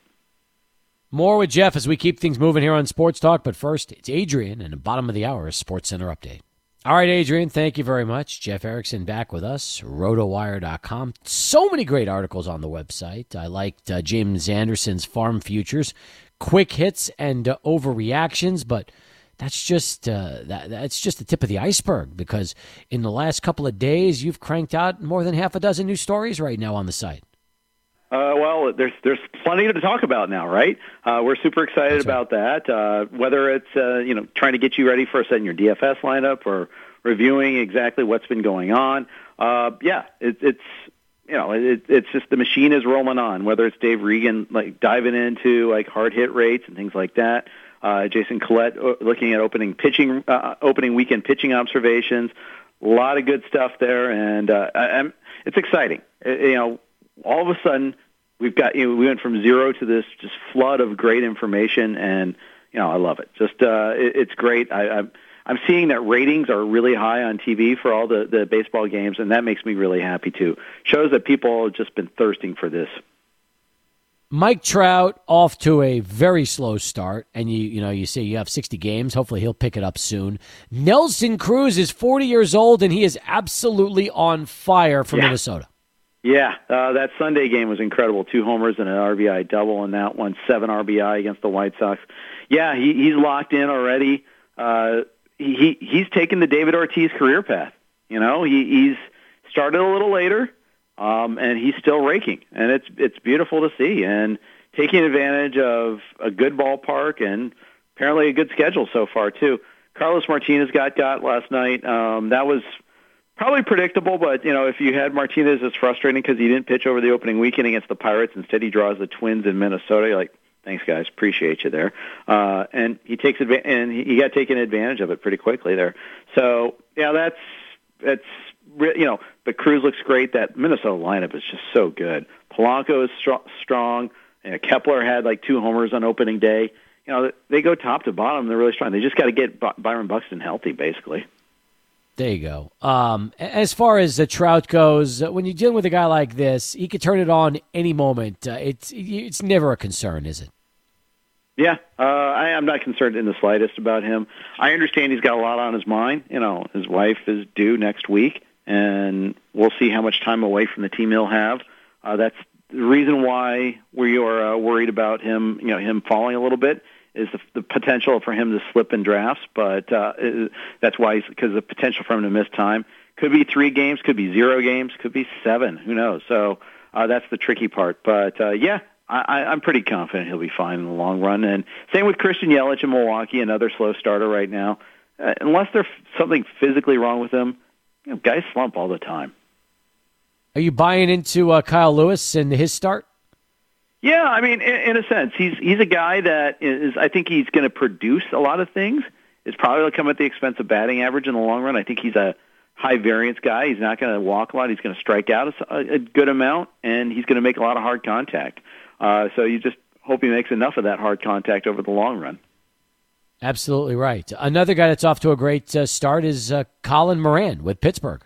More with Jeff as we keep things moving here on Sports Talk. But first, it's Adrian and the bottom of the hour is Sports Center update. All right, Adrian, thank you very much. Jeff Erickson back with us, rotowire.com. So many great articles on the website. I liked uh, James Anderson's Farm Futures, quick hits and uh, overreactions, but – that's just uh, that, that's just the tip of the iceberg because in the last couple of days you've cranked out more than half a dozen new stories right now on the site. Uh, well, there's there's plenty to talk about now, right? Uh, we're super excited about that. Uh, whether it's uh, you know trying to get you ready for setting your DFS lineup or reviewing exactly what's been going on. Uh, yeah, it, it's you know it, it's just the machine is rolling on. Whether it's Dave Regan like diving into like hard hit rates and things like that. Uh, Jason Collette uh, looking at opening pitching, uh, opening weekend pitching observations. A lot of good stuff there, and uh, I'm, it's exciting. Uh, you know, all of a sudden we've got you know, we went from zero to this just flood of great information, and you know I love it. Just uh, it, it's great. I, I'm I'm seeing that ratings are really high on TV for all the the baseball games, and that makes me really happy too. Shows that people have just been thirsting for this. Mike Trout off to a very slow start, and you you know you say you have 60 games. Hopefully he'll pick it up soon. Nelson Cruz is 40 years old, and he is absolutely on fire for yeah. Minnesota. Yeah, uh, that Sunday game was incredible. Two homers and an RBI double in that one. Seven RBI against the White Sox. Yeah, he, he's locked in already. Uh, he he's taken the David Ortiz career path. You know, he, he's started a little later, um, and he's still raking, and it's it's beautiful to see and taking advantage of a good ballpark and apparently a good schedule so far too. Carlos Martinez got got last night. Um, that was probably predictable, but you know if you had Martinez, it's frustrating because he didn't pitch over the opening weekend against the Pirates. Instead, he draws the Twins in Minnesota. You're like, thanks guys, appreciate you there. Uh, and he takes advantage, and he got taken advantage of it pretty quickly there. So yeah, that's that's you know the Cruz looks great. That Minnesota lineup is just so good. Polanco is str- strong. You know, Kepler had like two homers on opening day. You know they go top to bottom. They're really strong. They just got to get Byron Buxton healthy, basically. There you go. Um, as far as the Trout goes, when you're dealing with a guy like this, he could turn it on any moment. Uh, it's it's never a concern, is it? Yeah, uh, I, I'm not concerned in the slightest about him. I understand he's got a lot on his mind. You know, his wife is due next week, and we'll see how much time away from the team he'll have. Uh, that's the reason why we are uh, worried about him. You know, him falling a little bit is the, the potential for him to slip in drafts, but uh, that's why because the potential for him to miss time could be three games, could be zero games, could be seven. Who knows? So uh, that's the tricky part. But uh, yeah, I, I'm pretty confident he'll be fine in the long run. And same with Christian Yelich in Milwaukee, another slow starter right now. Uh, unless there's something physically wrong with him, you know, guys slump all the time. Are you buying into uh, Kyle Lewis and his start? Yeah, I mean, in, in a sense, he's he's a guy that is. I think he's going to produce a lot of things. It's probably going to come at the expense of batting average in the long run. I think he's a high variance guy. He's not going to walk a lot. He's going to strike out a, a good amount, and he's going to make a lot of hard contact. Uh, so you just hope he makes enough of that hard contact over the long run. Absolutely right. Another guy that's off to a great uh, start is uh, Colin Moran with Pittsburgh.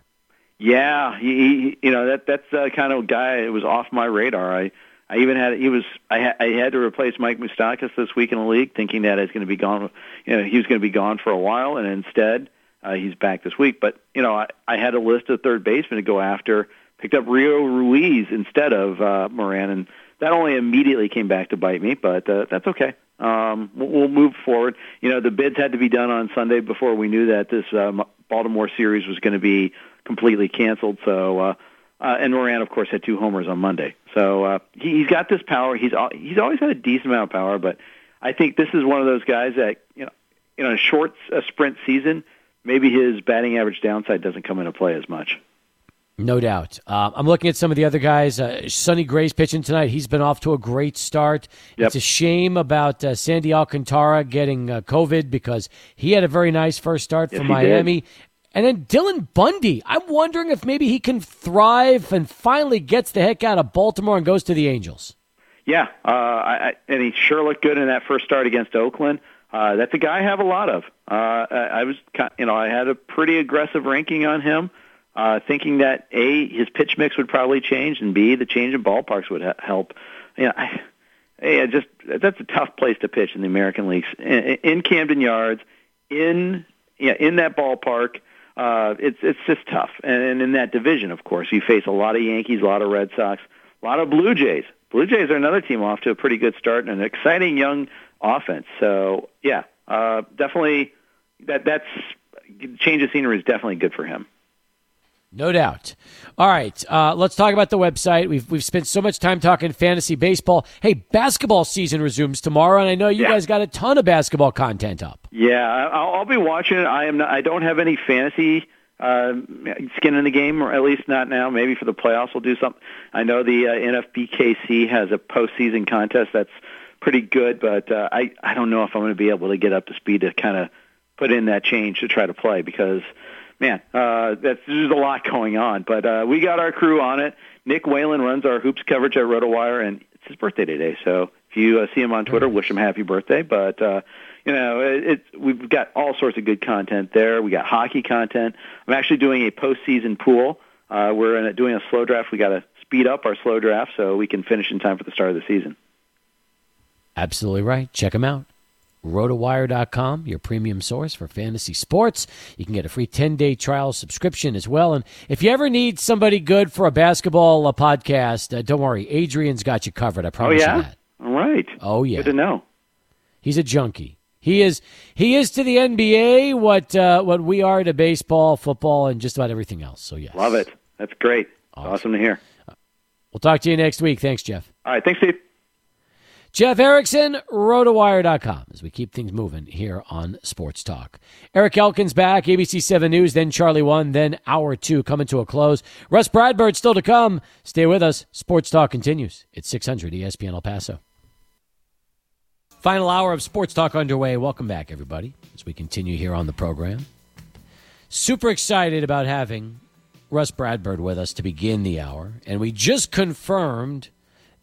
Yeah, he, he you know that that's the kind of guy. It was off my radar. I I even had he was I, ha, I had to replace Mike Moustakas this week in the league, thinking that he's going to be gone. You know, he was going to be gone for a while, and instead uh, he's back this week. But you know, I, I had a list of third basemen to go after. Picked up Rio Ruiz instead of uh, Moran, and that only immediately came back to bite me. But uh, that's okay. Um, we'll, move forward. You know, the bids had to be done on Sunday before we knew that this uh, Baltimore series was going to be completely canceled. So. Uh, uh, and Moran, of course, had two homers on Monday. So uh, he, he's got this power. He's he's always had a decent amount of power, but I think this is one of those guys that you know, in a short a sprint season, maybe his batting average downside doesn't come into play as much. No doubt. Uh, I'm looking at some of the other guys. Uh, Sonny Gray's pitching tonight. He's been off to a great start. Yep. It's a shame about uh, Sandy Alcantara getting uh, COVID because he had a very nice first start yes, for Miami. Did. And then Dylan Bundy. I'm wondering if maybe he can thrive and finally gets the heck out of Baltimore and goes to the Angels. Yeah, uh, I, I, and he sure looked good in that first start against Oakland. Uh, that's a guy I have a lot of. Uh, I, I was, you know, I had a pretty aggressive ranking on him, uh, thinking that a his pitch mix would probably change, and b the change in ballparks would ha- help. You know, I, I just that's a tough place to pitch in the American leagues in, in Camden Yards, in yeah, in that ballpark uh, it's it's just tough. And, and in that division, of course, you face a lot of Yankees, a lot of Red Sox, a lot of Blue Jays. Blue Jays are another team off to a pretty good start and an exciting young offense. So yeah, uh, definitely that that's change of scenery is definitely good for him. No doubt. All right, uh, let's talk about the website. We've we've spent so much time talking fantasy baseball. Hey, basketball season resumes tomorrow, and I know you yeah. guys got a ton of basketball content up. Yeah, I'll, I'll be watching it. I am. Not, I don't have any fantasy uh, skin in the game, or at least not now. Maybe for the playoffs, we'll do something. I know the uh, NFBKC has a postseason contest that's pretty good, but uh, I I don't know if I'm going to be able to get up to speed to kind of put in that change to try to play because man, uh, that's there's a lot going on. But uh, we got our crew on it. Nick Whalen runs our hoops coverage at RotoWire, and it's his birthday today. So if you uh, see him on Twitter, wish him happy birthday. But uh, you know, it, it, we've got all sorts of good content there. We got hockey content. I'm actually doing a postseason pool. Uh, we're in a, doing a slow draft. We got to speed up our slow draft so we can finish in time for the start of the season. Absolutely right. Check him out. rotowire.com, your premium source for fantasy sports. You can get a free 10-day trial subscription as well. And if you ever need somebody good for a basketball uh, podcast, uh, don't worry. Adrian's got you covered. I promise oh, yeah? you that. All right. Oh, yeah. Good to know. He's a junkie. He is he is to the NBA what uh, what we are to baseball, football, and just about everything else. So yes, love it. That's great. Awesome, awesome to hear. We'll talk to you next week. Thanks, Jeff. All right, thanks, Steve. Jeff Erickson, rotowire.com, as we keep things moving here on Sports Talk. Eric Elkins back, ABC 7 News, then Charlie 1, then Hour 2 coming to a close. Rus Bradburd still to come. Stay with us. Sports Talk continues. It's 600 ESPN El Paso. Final hour of Sports Talk underway. Welcome back, everybody, as we continue here on the program. Super excited about having Rus Bradburd with us to begin the hour. And we just confirmed –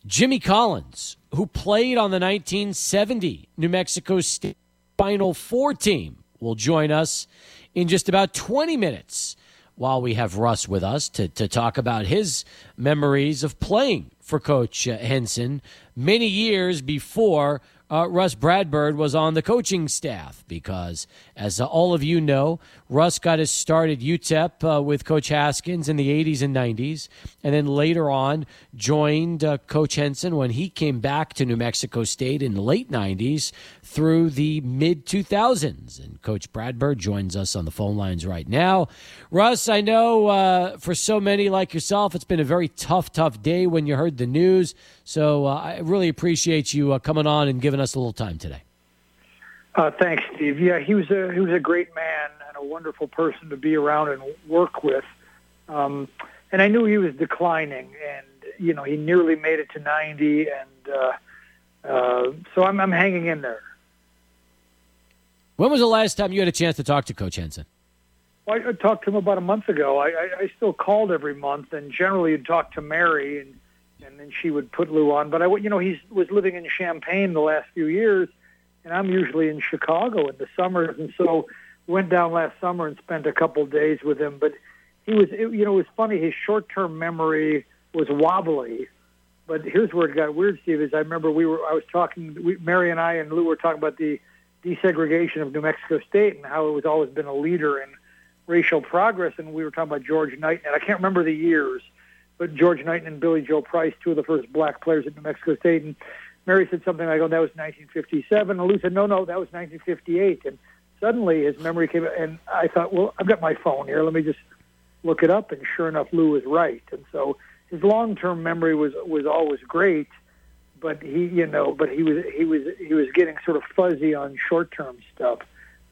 Jimmy Collins, who played on the 1970 New Mexico State Final Four team, will join us in just about 20 minutes while we have Russ with us to, to talk about his memories of playing for Coach Henson many years before uh, Rus Bradburd was on the coaching staff because, as uh, all of you know, Russ got his start at UTEP uh, with Coach Haskins in the 80s and 90s, and then later on joined uh, Coach Henson when he came back to New Mexico State in the late 90s through the mid 2000s. And Coach Bradburd joins us on the phone lines right now. Russ, I know uh, for so many like yourself, it's been a very tough, tough day when you heard the news. So uh, I really appreciate you uh, coming on and giving us a little time today. Uh, thanks, Steve. Yeah, he was a he was a great man and a wonderful person to be around and work with. Um, and I knew he was declining, and you know he nearly made it to 90, and uh, uh, so I'm, I'm hanging in there. When was the last time you had a chance to talk to Coach Henson? Well, I talked to him about a month ago. I, I, I still called every month, and generally would talk to Mary and and then she would put Lou on. But I, you know, he was living in Champaign the last few years, and I'm usually in Chicago in the summers, and so went down last summer and spent a couple days with him. But he was, it, you know, it was funny. His short-term memory was wobbly. But here's where it got weird, Steve. Is I remember we were, I was talking, we, Mary and I and Lou were talking about the desegregation of New Mexico State and how it was always been a leader in racial progress. And we were talking about George Knight, and I can't remember the years but George Knighton and Billy Joe Price, two of the first black players at New Mexico State. And Mary said something like, "Oh, that was 1957," and Lou said, "No, no, that was 1958." And suddenly his memory came, and I thought, "Well, I've got my phone here. Let me just look it up." And sure enough, Lou was right. And so his long-term memory was was always great, but he, you know, but he was he was he was getting sort of fuzzy on short-term stuff.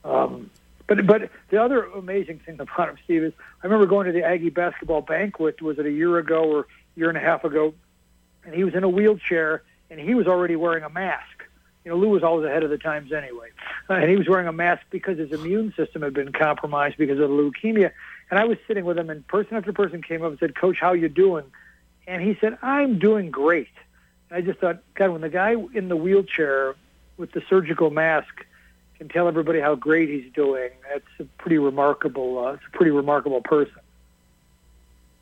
Um, but but the other amazing thing about him, Steve, is I remember going to the Aggie basketball banquet. Was it a year ago or year and a half ago? And he was in a wheelchair, and he was already wearing a mask. You know, Lou was always ahead of the times anyway, uh, and he was wearing a mask because his immune system had been compromised because of leukemia. And I was sitting with him, and person after person came up and said, "Coach, how you doing?" And he said, "I'm doing great." I just thought, God, when the guy in the wheelchair with the surgical mask can tell everybody how great he's doing. That's a pretty remarkable. Uh, it's a pretty remarkable person.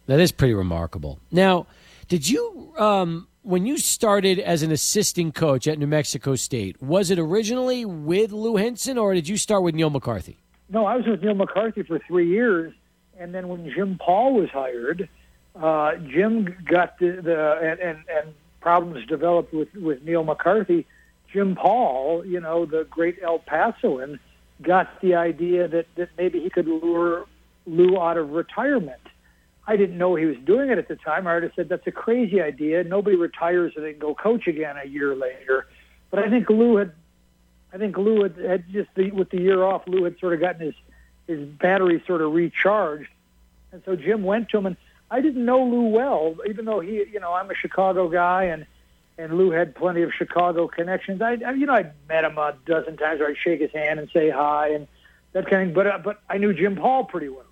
That is pretty remarkable. Now, did you um, when you started as an assistant coach at New Mexico State? Was it originally with Lou Henson, or did you start with Neil McCarthy? No, I was with Neil McCarthy for three years, and then when Jim Paul was hired, uh, Jim got the, the and, and and problems developed with with Neil McCarthy Jim Paul, you know, the great El Pasoan, got the idea that, that maybe he could lure Lou out of retirement. I didn't know he was doing it at the time. I have said that's a crazy idea. Nobody retires and then go coach again a year later. But I think Lou had, I think Lou had, had just the, with the year off, Lou had sort of gotten his his battery sort of recharged, and so Jim went to him. And I didn't know Lou well, even though he, you know, I'm a Chicago guy and and Lou had plenty of Chicago connections. I, I you know, I'd met him a dozen times, or I'd shake his hand and say hi and that kind of. But uh, but I knew Jim Paul pretty well,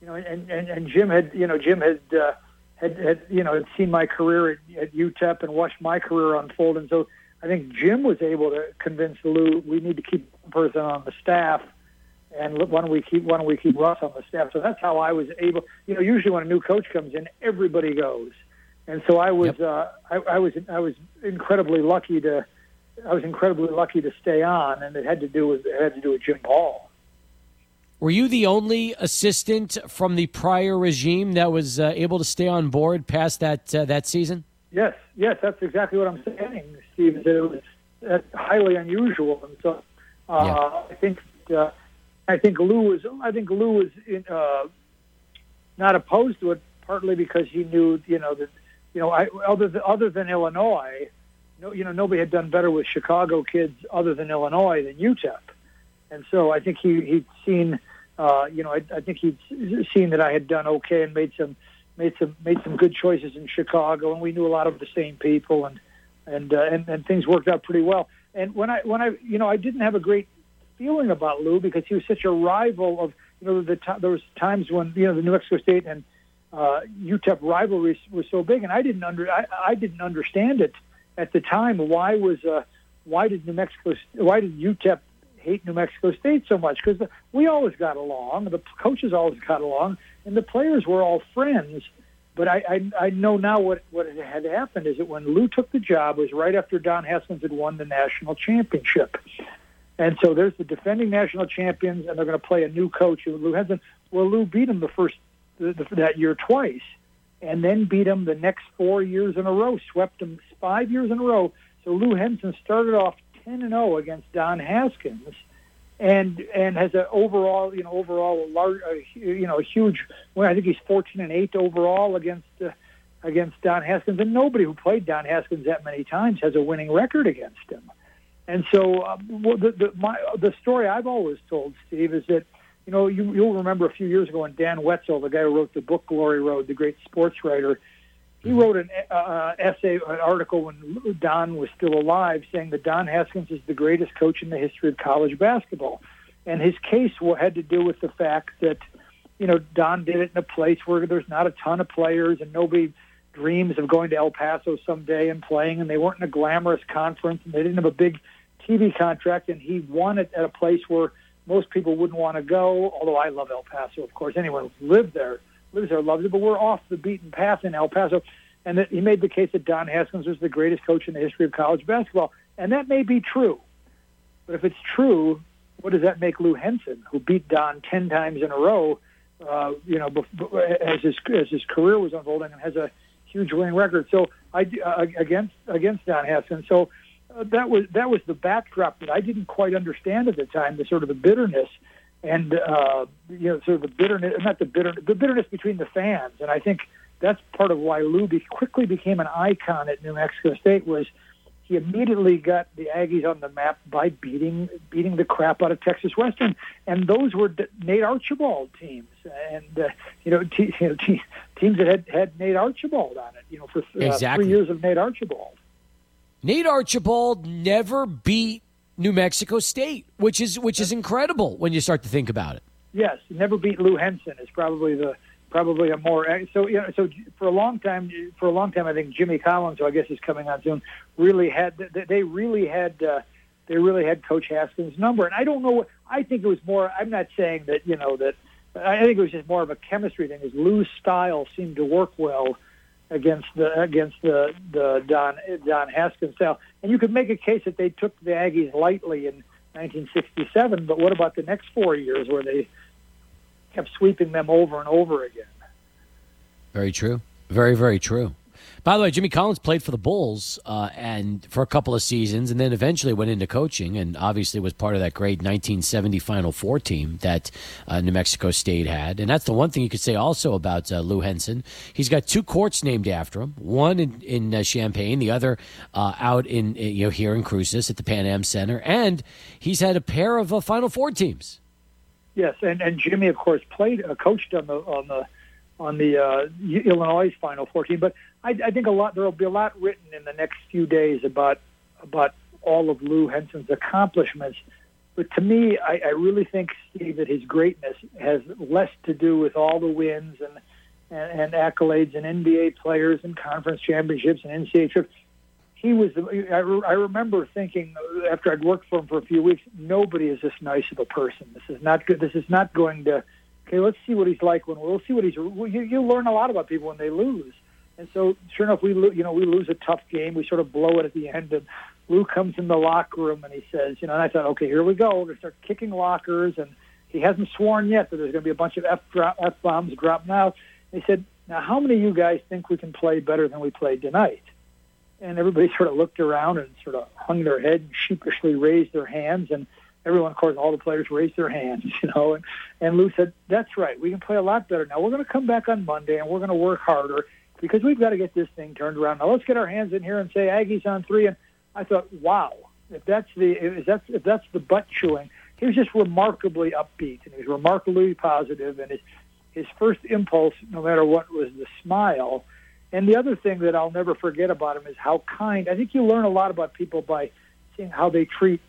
you know, and and, and Jim had you know Jim had uh, had had you know had seen my career at, at UTEP and watched my career unfold, and so I think Jim was able to convince Lou we need to keep one person on the staff. And why don't we keep why don't we keep Russ on the staff? So that's how I was able. You know, usually when a new coach comes in, everybody goes and so I was yep. uh, I, I was I was incredibly lucky to I was incredibly lucky to stay on, and it had to do with it had to do with Jim Paul. Were you the only assistant from the prior regime that was uh, able to stay on board past that uh, that season? Yes, yes, that's exactly what I'm saying, Steve. That it was that's highly unusual, and so uh, yeah. I think uh, I think Lou was I think Lou was in, uh, not opposed to it, partly because he knew you know that you know I, other than, other than Illinois, no, you know nobody had done better with Chicago kids other than Illinois than UTEP, and so I think he he'd seen uh, you know I, I think he'd seen that I had done okay and made some made some made some good choices in Chicago, and we knew a lot of the same people, and and uh, and, and things worked out pretty well. And when I when I you know I didn't have a great feeling about Lou because he was such a rival of you know the there was times when you know the New Mexico State and uh, UTEP rivalry was so big, and I didn't under I, I didn't understand it at the time. Why was uh, why did New Mexico why did UTEP hate New Mexico State so much? Because we always got along, the coaches always got along, and the players were all friends. But I, I, I know now what, what had happened is that when Lou took the job was right after Don Haskins had won the national championship. And so there's the defending national champions, and they're going to play a new coach, Lou Henson. Well, Lou beat him the first the, the, that year twice, and then beat him the next four years in a row, swept him five years in a row. So Lou Henson started off 10 and 0 against Don Haskins, and and has an overall you know overall a large you know a huge. Well, I think he's 14 and 8 overall against. Uh, against Don Haskins, and nobody who played Don Haskins that many times has a winning record against him. And so, uh, the, the, my, the story I've always told, Steve, is that you know you, you'll remember a few years ago when Dan Wetzel, the guy who wrote the book Glory Road, the great sports writer, he mm-hmm. wrote an uh, uh, essay, an article when Don was still alive, saying that Don Haskins is the greatest coach in the history of college basketball. And his case had to do with the fact that, you know, Don did it in a place where there's not a ton of players and nobody dreams of going to El Paso someday and playing, and they weren't in a glamorous conference, and they didn't have a big TV contract, and he won it at a place where most people wouldn't want to go. Although I love El Paso, of course, anyone who's lived there lives there loves it. But we're off the beaten path in El Paso, and that he made the case that Don Haskins was the greatest coach in the history of college basketball, and that may be true. But if it's true, what does that make Lou Henson, who beat Don ten times in a row, uh, you know, as his as his career was unfolding, and has a huge winning record? So I uh, against against Don Haskins. So uh, that was that was the backdrop that I didn't quite understand at the time. The sort of the bitterness and uh, you know, sort of the bitterness, not the bitter, the bitterness between the fans. And I think that's part of why Lou quickly became an icon at New Mexico State was he immediately got the Aggies on the map by beating beating the crap out of Texas Western, and those were Nate Archibald teams, and uh, you know, te- you know te- teams that had had Nate Archibald on it, you know, for uh, exactly. three years of Nate Archibald. Nate Archibald never beat New Mexico State, which is which is incredible when you start to think about it. Yes, never beat Lou Henson is probably the probably a more so you know so for a long time for a long time I think Jimmy Collins who I guess is coming on soon really had they really had uh, they really had Coach Haskins' number and I don't know I think it was more I'm not saying that you know that I think it was just more of a chemistry thing. His Lou's style seemed to work well against the against the the Don Don Haskins style, and you could make a case that they took the Aggies lightly in 1967. But what about the next four years where they kept sweeping them over and over again? Very true. Very very true. By the way, Jimmy Collins played for the Bulls uh, and for a couple of seasons, and then eventually went into coaching, and obviously was part of that great 1970 Final Four team that uh, New Mexico State had. And that's the one thing you could say also about uh, Lou Henson. He's got two courts named after him. One in, in uh, Champaign, the other uh, out in you know here in Cruces at the Pan Am Center, and he's had a pair of uh, Final Four teams. Yes, and and Jimmy, of course, played coached on the on the on the uh, Illinois Final Four team. But I, I think a lot there will be a lot written in the next few days about about all of Lou Henson's accomplishments. But to me, I, I really think Steve that his greatness has less to do with all the wins and and, and accolades and NBA players and conference championships and NCAA trips. He was. I, I remember thinking after I'd worked for him for a few weeks, nobody is this nice of a person. This is not good. This is not going to okay, let's see what he's like when we'll see what he's. You, you learn a lot about people when they lose, And so, sure enough, we lo- you know we lose a tough game. We sort of blow it at the end, and Lou comes in the locker room and he says, you know, and I thought, okay, here we go. We're gonna start kicking lockers, and he hasn't sworn yet that there's gonna be a bunch of f f bombs dropped now. He said, now how many of you guys think we can play better than we played tonight? And everybody sort of looked around and sort of hung their head, and sheepishly raised their hands, and everyone, of course, all the players raised their hands, you know. And, and Lou said, "That's right. We can play a lot better now. We're going to come back on Monday, and we're going to work harder because we've got to get this thing turned around. Now let's get our hands in here and say Aggies on three. And I thought, wow, if that's the if that's if that's the butt chewing, he was just remarkably upbeat and he was remarkably positive, and his his first impulse, no matter what, was the smile. And the other thing that I'll never forget about him is how kind. I think you learn a lot about people by seeing how they treat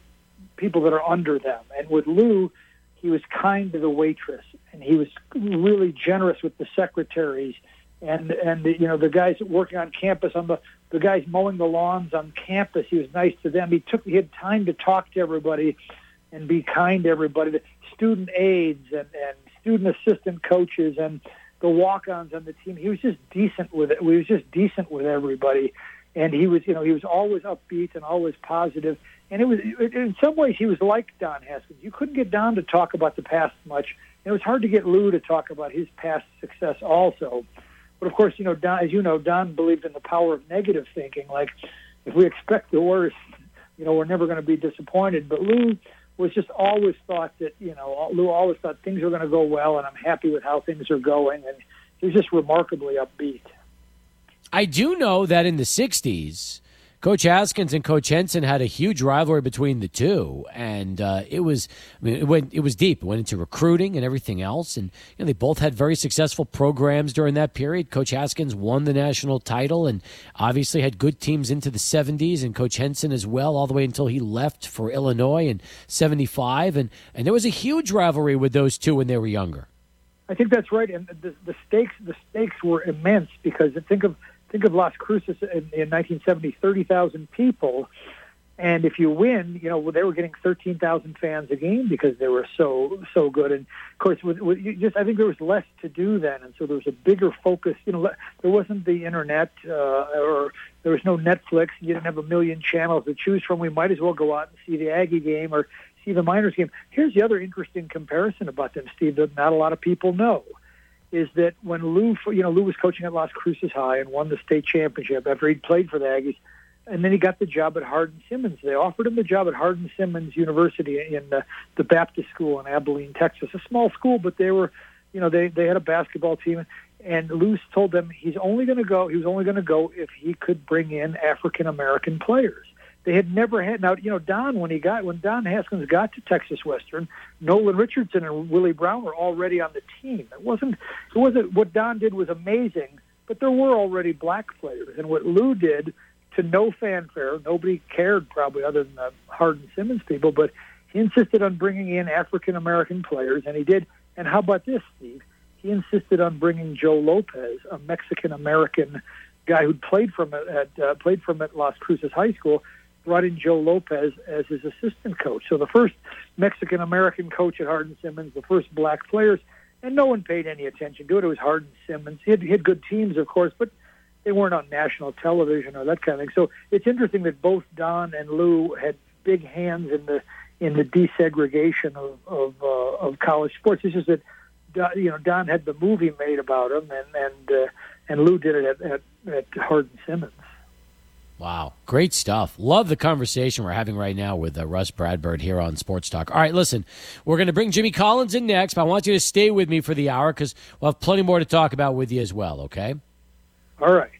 people that are under them. And with Lou, he was kind to the waitress, and he was really generous with the secretaries, and and you know the guys working on campus on the the guys mowing the lawns on campus. He was nice to them. He took he had time to talk to everybody, and be kind to everybody. The student aides and and student assistant coaches and the walk-ons on the team. He was just decent with it. He was just decent with everybody, and he was you know he was always upbeat and always positive. and it was in some ways he was like Don Haskins. You couldn't get Don to talk about the past much. And it was hard to get Lou to talk about his past success also. But of course, you know, Don, as you know, Don believed in the power of negative thinking. Like, if we expect the worst, you know, we're never going to be disappointed. But Lou was just always thought that, you know, Lou always thought things were going to go well, and I'm happy with how things are going. And he was just remarkably upbeat. I do know that in the '60s Coach Haskins and Coach Henson had a huge rivalry between the two, and uh, it was I mean, it went it was deep. It went into recruiting and everything else, and you know, they both had very successful programs during that period. Coach Haskins won the national title, and obviously had good teams into the '70s, and Coach Henson as well, all the way until he left for Illinois in '75, and and there was a huge rivalry with those two when they were younger. I think that's right, and the, the stakes the stakes were immense because think of think of Las Cruces in, in 1970, 30,000 people. And if you win, you know they were getting 13,000 fans a game because they were so so good. And of course, with, with you just I think there was less to do then, and so there was a bigger focus. You know, there wasn't the internet uh, or there was no Netflix. You didn't have a million channels to choose from. We might as well go out and see the Aggie game or see the Miners game. Here's the other interesting comparison about them, Steve, that not a lot of people know is that when Lou, you know, Lou was coaching at Las Cruces High and won the state championship after he'd played for the Aggies, and then he got the job at Hardin Simmons. They offered him the job at Hardin Simmons University in the, the Baptist School in Abilene, Texas, a small school, but they were, you know, they they had a basketball team. And Lou told them he's only going to go. He was only going to go if he could bring in African American players. They had never had now. You know, Don when he got when Don Haskins got to Texas Western, Nolan Richardson and Willie Brown were already on the team. It wasn't. It wasn't what Don did was amazing, but there were already black players, and what Lou did to no fanfare, nobody cared probably other than the Hardin Simmons people, but he insisted on bringing in African American players, and he did. And how about this, Steve? He insisted on bringing Joe Lopez, a Mexican American guy who'd played from at uh, played from at Las Cruces High School brought in Joe Lopez as his assistant coach. So the first Mexican American coach at Hardin Simmons, the first black players, and no one paid any attention to it. It was Hardin Simmons. He had, he had good teams, of course, but they weren't on national television or that kind of thing. So it's interesting that both Don and Lou had big hands in the in the desegregation of of, uh, of college sports. It's just that you know Don had the movie made about him, and and uh, and Lou did it at, at, at Hardin Simmons. Wow. Great stuff. Love the conversation we're having right now with uh, Rus Bradburd here on Sports Talk. All right, listen, we're going to bring Jimmy Collins in next, but I want you to stay with me for the hour because we'll have plenty more to talk about with you as well, okay? All right.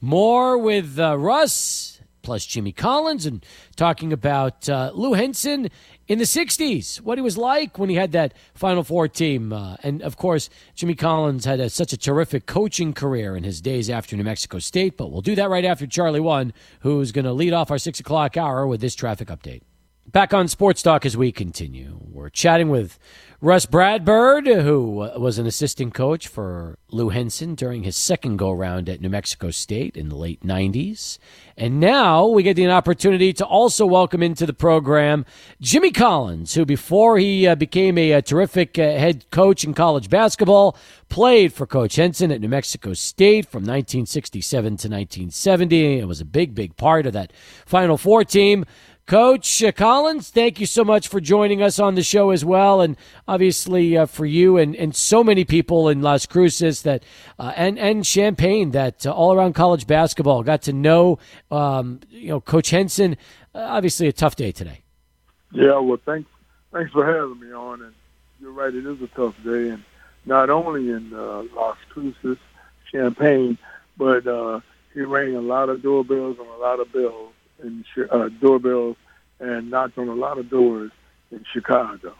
More with uh, Russ plus Jimmy Collins and talking about uh, Lou Henson in the 60s, what he was like when he had that Final Four team. Uh, and of course, Jimmy Collins had a, such a terrific coaching career in his days after New Mexico State. But we'll do that right after Charlie One, who's going to lead off our 6 o'clock hour with this traffic update. Back on Sports Talk as we continue. We're chatting with Rus Bradburd, who was an assistant coach for Lou Henson during his second go round at New Mexico State in the late 90s. And now we get the opportunity to also welcome into the program Jimmy Collins, who before he uh, became a, a terrific uh, head coach in college basketball, played for Coach Henson at New Mexico State from 1967 to 1970. It was a big, big part of that Final Four team. Coach uh, Collins, thank you so much for joining us on the show as well, and obviously uh, for you and, and so many people in Las Cruces that uh, and and Champaign that uh, all around college basketball got to know um, you know Coach Henson. Uh, obviously, a tough day today. Yeah, well, thanks thanks for having me on, and you're right, it is a tough day, and not only in uh, Las Cruces, Champaign, but he rang a lot of doorbells and a lot of bells and uh, doorbells and knocked on a lot of doors in Chicago.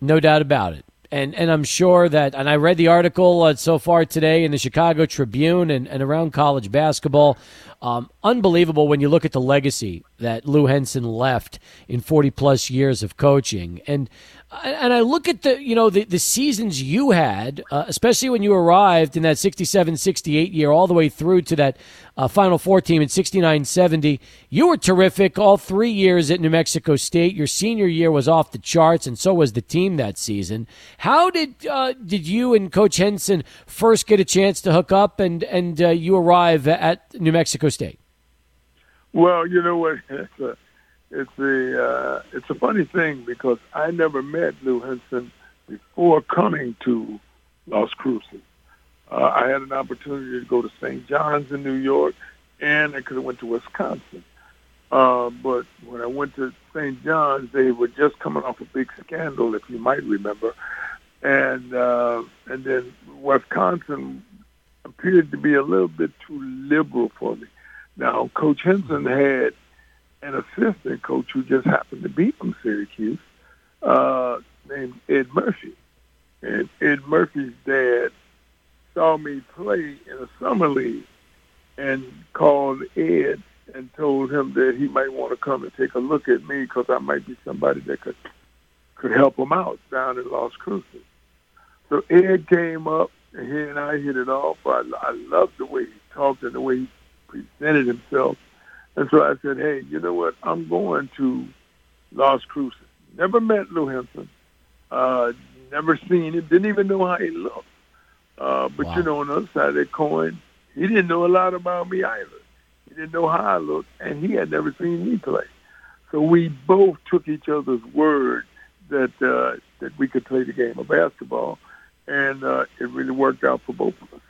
No doubt about it. And, and I'm sure that, and I read the article uh, so far today in the Chicago Tribune and, and around college basketball. Um, unbelievable when you look at the legacy that Lou Henson left in 40 plus years of coaching. And and I look at the you know the, the seasons you had, uh, especially when you arrived in that 67 68 year, all the way through to that uh, Final Four team in 69 70. You were terrific all three years at New Mexico State. Your senior year was off the charts, and so was the team that season. How did uh, did you and Coach Henson first get a chance to hook up and, and uh, you arrive at New Mexico State? Well, you know what? it's a uh, it's a funny thing because I never met Lou Henson before coming to Las Cruces. Uh, I had an opportunity to go to St. John's in New York, and I could have went to Wisconsin. Uh, but when I went to St. John's, they were just coming off a big scandal, if you might remember, and uh, and then Wisconsin appeared to be a little bit too liberal for me. Now, Coach Henson had an assistant coach who just happened to be from Syracuse, uh, named Ed Murphy. And Ed Murphy's dad saw me play in a summer league and called Ed and told him that he might want to come and take a look at me because I might be somebody that could could help him out down in Las Cruces. So Ed came up and he and I hit it off. I, I loved the way he talked and the way he presented himself. And so I said, hey, you know what? I'm going to Las Cruces. Never met Lou Henson. Uh, never seen him. Didn't even know how he looked. Uh, but wow. you know, on the other side of that coin, he didn't know a lot about me either. He didn't know how I looked, and he had never seen me play. So we both took each other's word that uh, that we could play the game of basketball, and uh, it really worked out for both of us.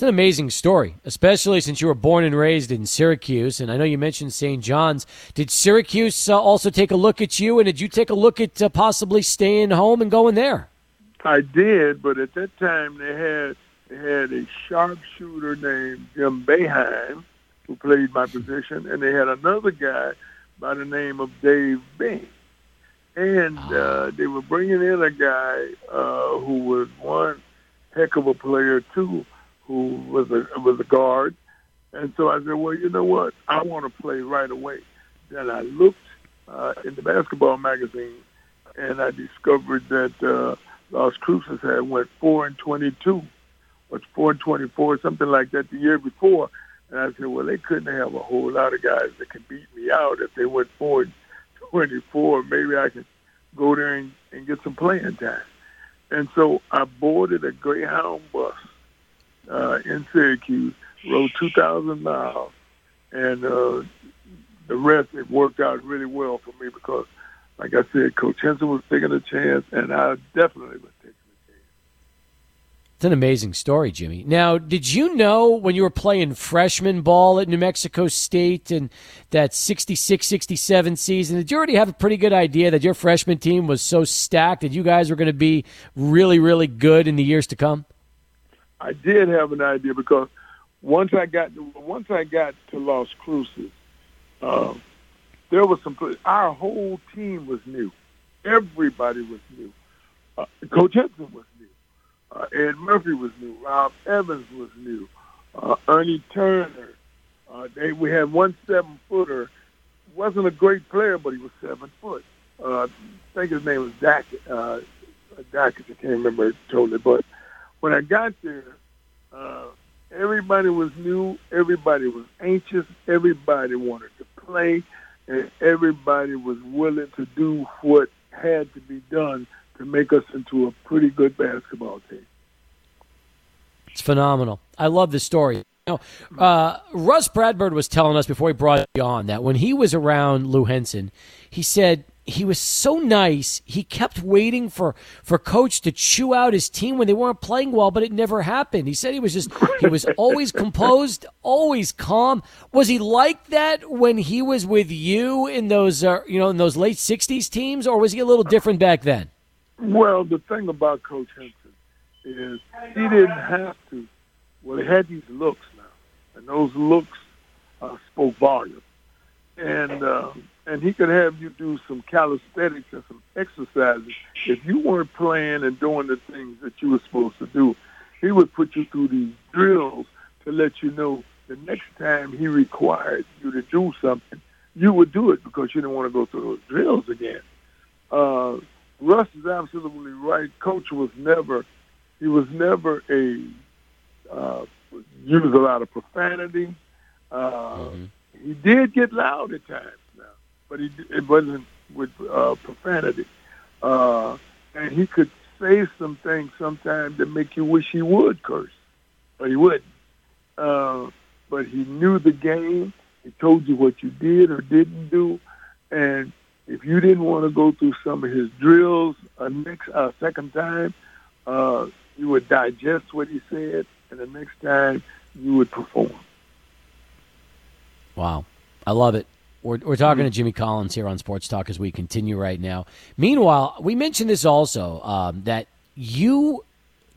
It's an amazing story, especially since you were born and raised in Syracuse. And I know you mentioned St. John's. Did Syracuse uh, also take a look at you, and did you take a look at uh, possibly staying home and going there? I did, but at that time they had they had a sharpshooter named Jim Boeheim who played my position, and they had another guy by the name of Dave Bing. And ah. uh, they were bringing in a guy uh, who was one heck of a player too who was a was a guard, and so I said, well, you know what? I want to play right away. Then I looked uh, in the basketball magazine, and I discovered that uh, Las Cruces had went four and twenty-two, or four and twenty-four, something like that, the year before. And I said, well, they couldn't have a whole lot of guys that could beat me out if they went four and twenty-four. Maybe I could go there and, and get some playing time. And so I boarded a Greyhound bus uh, in Syracuse, rode 2,000 miles, and uh, the rest, it worked out really well for me because, like I said, Coach Henson was taking a chance, and I definitely was taking a chance. It's an amazing story, Jimmy. Now, did you know when you were playing freshman ball at New Mexico State in that 66 67 season, did you already have a pretty good idea that your freshman team was so stacked that you guys were going to be really, really good in the years to come? I did have an idea because once I got to, once I got to Las Cruces, uh, there was some. Our whole team was new. Everybody was new. Uh, Coach Henson was new. Uh, Ed Murphy was new. Rob Evans was new. Uh, Ernie Turner. Uh, they we had one seven footer, wasn't a great player, but he was seven foot. Uh, I think his name was Dak. Uh, Dak, I can't remember totally. But when I got there, uh, everybody was new. Everybody was anxious. Everybody wanted to play, and everybody was willing to do what had to be done to make us into a pretty good basketball team. It's phenomenal. I love the story. Know, uh, Rus Bradburd was telling us before he brought you on that when he was around Lou Henson, he said he was so nice. He kept waiting for for coach to chew out his team when they weren't playing well, but it never happened. He said he was just he was always composed, always calm. Was he like that when he was with you in those uh, you know in those late '60s teams, or was he a little different back then? Well, the thing about Coach Henson is he didn't have to. Well, he had these looks now, and those looks uh, spoke volumes. And uh, and he could have you do some calisthenics and some exercises. If you weren't playing and doing the things that you were supposed to do, he would put you through these drills to let you know the next time he required you to do something, you would do it because you didn't want to go through those drills again. Uh, Russ is absolutely right. Coach was never, he was never a uh, use a lot of profanity. Uh, mm-hmm. He did get loud at times but he, it wasn't with uh, profanity. Uh, and he could say some things sometimes that make you wish he would curse, but he wouldn't. Uh, but he knew the game. He told you what you did or didn't do, and if you didn't want to go through some of his drills a next uh, second time, uh, you would digest what he said, and the next time you would perform. Wow, I love it. We're, we're talking to Jimmy Collins here on Sports Talk as we continue right now. Meanwhile, we mentioned this also um, that you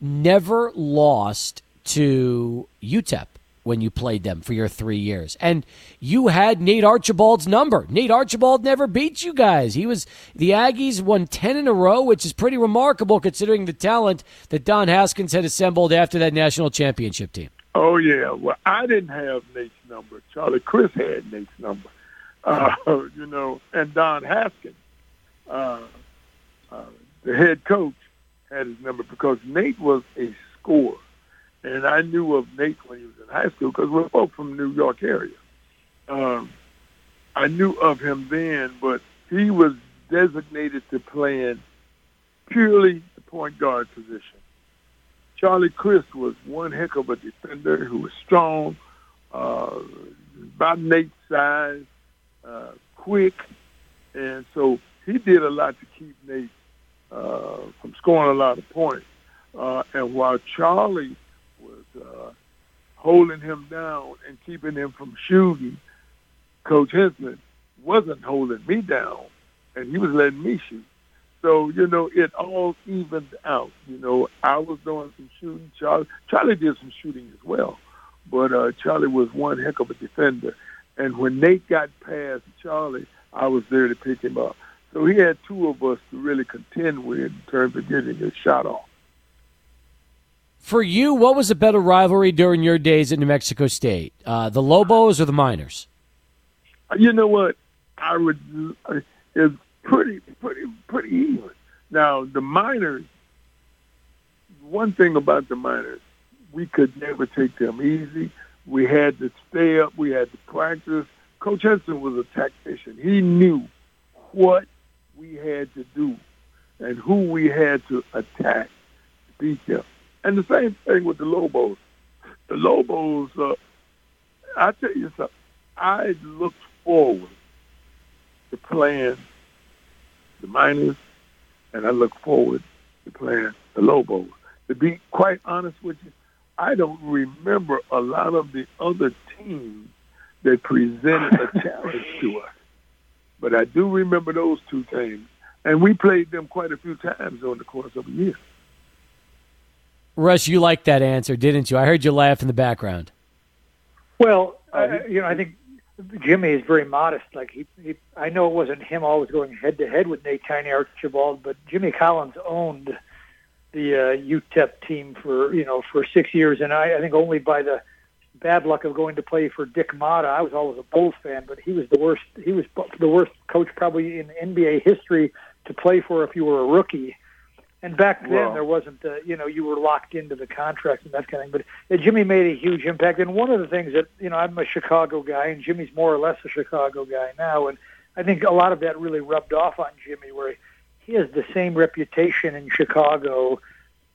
never lost to UTEP when you played them for your three years. And you had Nate Archibald's number. Nate Archibald never beat you guys. He was the Aggies won 10 in a row, which is pretty remarkable considering the talent that Don Haskins had assembled after that national championship team. Oh, yeah. Well, I didn't have Nate's number. Charlie Criss had Nate's number uh, you know, and Don Haskins, uh, uh, the head coach, had his number because Nate was a scorer. And I knew of Nate when he was in high school because we're both from the New York area. Um, I knew of him then, but he was designated to playing purely the point guard position. Charlie Criss was one heck of a defender who was strong, uh, about Nate's size, uh, quick, and so he did a lot to keep Nate uh, from scoring a lot of points. Uh, and while Charlie was uh, holding him down and keeping him from shooting, Coach Henson wasn't holding me down, and he was letting me shoot. So you know, it all evened out. You know, I was doing some shooting. Charlie, Charlie did some shooting as well, but uh, Charlie was one heck of a defender. And when Nate got past Charlie, I was there to pick him up. So he had two of us to really contend with in terms of getting his shot off. For you, what was a better rivalry during your days at New Mexico State, uh, the Lobos or the Miners? You know what? I would. It's pretty, pretty, pretty even. Now the Miners. One thing about the Miners, we could never take them easy. We had to stay up. We had to practice. Coach Henson was a tactician. He knew what we had to do and who we had to attack to beat them. And the same thing with the Lobos. The Lobos, uh, I tell you something, I looked forward to playing the Miners, and I look forward to playing the Lobos. To be quite honest with you, I don't remember a lot of the other teams that presented a challenge to us. But I do remember those two teams. And we played them quite a few times over the course of a year. Russ, you liked that answer, didn't you? I heard you laugh in the background. Well, uh, you know, I think Jimmy is very modest. Like he, he, I know it wasn't him always going head to head with Nate Tiny Archibald, but Jimmy Collins owned the uh, UTEP team for you know for six years, and I, I think only by the bad luck of going to play for Dick Motta. I was always a Bulls fan, but he was the worst. He was the worst coach probably in NBA history to play for if you were a rookie. And back then, Well- there wasn't, the, you know, you were locked into the contracts and that kind of thing. But uh, Jimmy made a huge impact. And one of the things that, you know, I'm a Chicago guy, and Jimmy's more or less a Chicago guy now. And I think a lot of that really rubbed off on Jimmy, where he has the same reputation in Chicago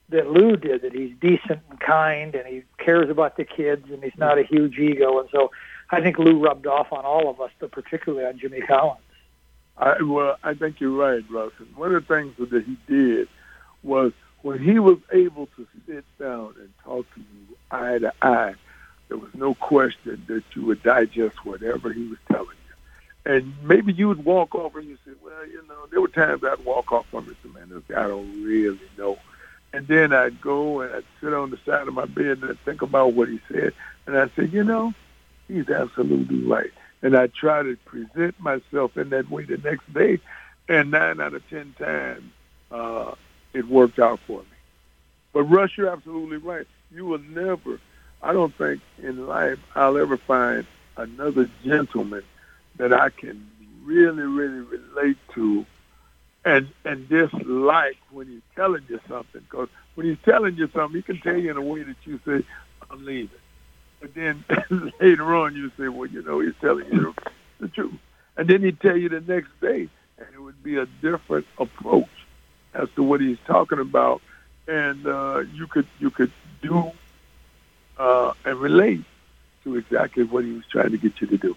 that Lou did, that he's decent and kind and he cares about the kids and he's not a huge ego. And so I think Lou rubbed off on all of us, but particularly on Jimmy Collins. I, well, I think you're right, Russ. And one of the things that he did was when he was able to sit down and talk to you eye to eye, there was no question that you would digest whatever he was telling you. And maybe you would walk off and you say, well, you know, there were times I'd walk off from it man, guy don't really know. And then I'd go and I'd sit on the side of my bed and I'd think about what he said. And I'd say, you know, he's absolutely right. And I try to present myself in that way the next day. And nine out of ten times, uh, it worked out for me. But Russ, you're absolutely right. You will never, I don't think in life I'll ever find another gentleman that I can really, really relate to and and dislike when he's telling you something. Because when he's telling you something, he can tell you in a way that you say, I'm leaving. But then later on, you say, well, you know, he's telling you the truth. And then he'd tell you the next day, and it would be a different approach as to what he's talking about. And uh, you could you could do uh, and relate to exactly what he was trying to get you to do.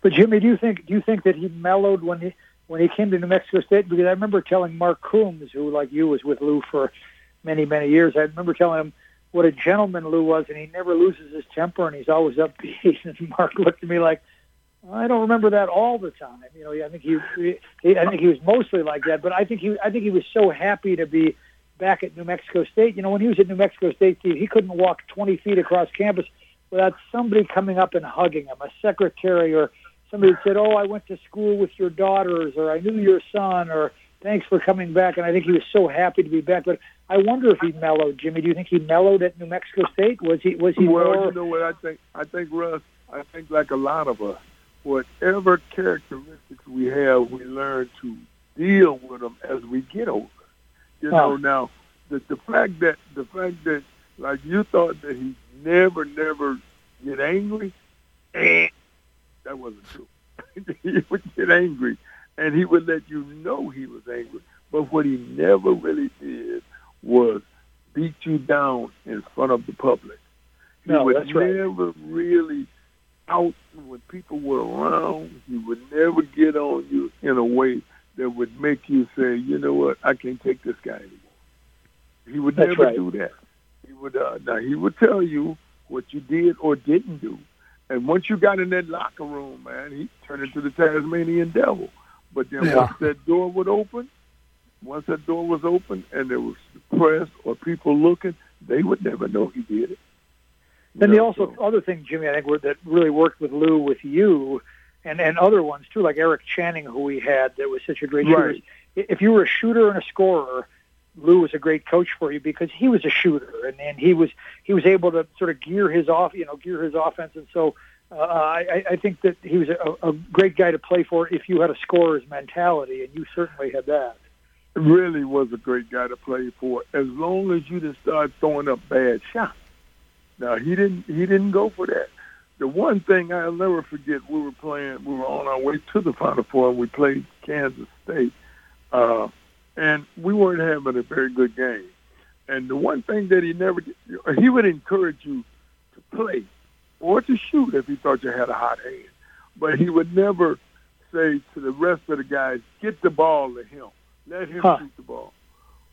But Jimmy, do you think do you think that he mellowed when he when he came to New Mexico State? Because I remember telling Mark Coombs, who like you was with Lou for many many years, I remember telling him what a gentleman Lou was, and he never loses his temper, and he's always upbeat. And Mark looked at me like, I don't remember that all the time. You know, I think he, he I think he was mostly like that. But I think he I think he was so happy to be back at New Mexico State. You know, when he was at New Mexico State, he couldn't walk 20 feet across campus without somebody coming up and hugging him, a secretary or somebody said, "Oh, I went to school with your daughters," or "I knew your son," or "Thanks for coming back." And I think he was so happy to be back. But I wonder if he mellowed, Jimmy. Do you think he mellowed at New Mexico State? Was he was he well, more? you know what I think? I think Russ. I think like a lot of us, whatever characteristics we have, we learn to deal with them as we get older. You know, Oh. now the the fact that the fact that like you thought that he never never get angry, eh, that wasn't true. he would get angry, and he would let you know he was angry. But what he never really did was beat you down in front of the public. He No, would that's right. never really out when people were around. He would never get on you in a way that would make you say, you know what, I can't take this guy anymore. He would That's never right. do that. He would uh, now he would tell you what you did or didn't do. And once you got in that locker room, man, he turned into the Tasmanian devil. But then Yeah. once that door would open, once that door was open and there was press or people looking, they would never know he did it. Then the also so- other thing, Jimmy, I think were- that really worked with Lou, with you, and and other ones too, like Eric Channing, who we had, that was such a great shooter. If you were a shooter and a scorer, Lou was a great coach for you because he was a shooter, and and he was he was able to sort of gear his off, you know, gear his offense, and so. Uh, I, I think that he was a, a great guy to play for if you had a scorer's mentality, and you certainly had that. really was a great guy to play for as long as you didn't start throwing up bad shots. Now he didn't he didn't go for that. The one thing I'll never forget, we were playing we were on our way to the Final Four and we played Kansas State. Uh and we weren't having a very good game. And the one thing that he never did, he would encourage you to play or to shoot if he thought you had a hot hand. But he would never say to the rest of the guys, get the ball to him. Let him Huh. shoot the ball.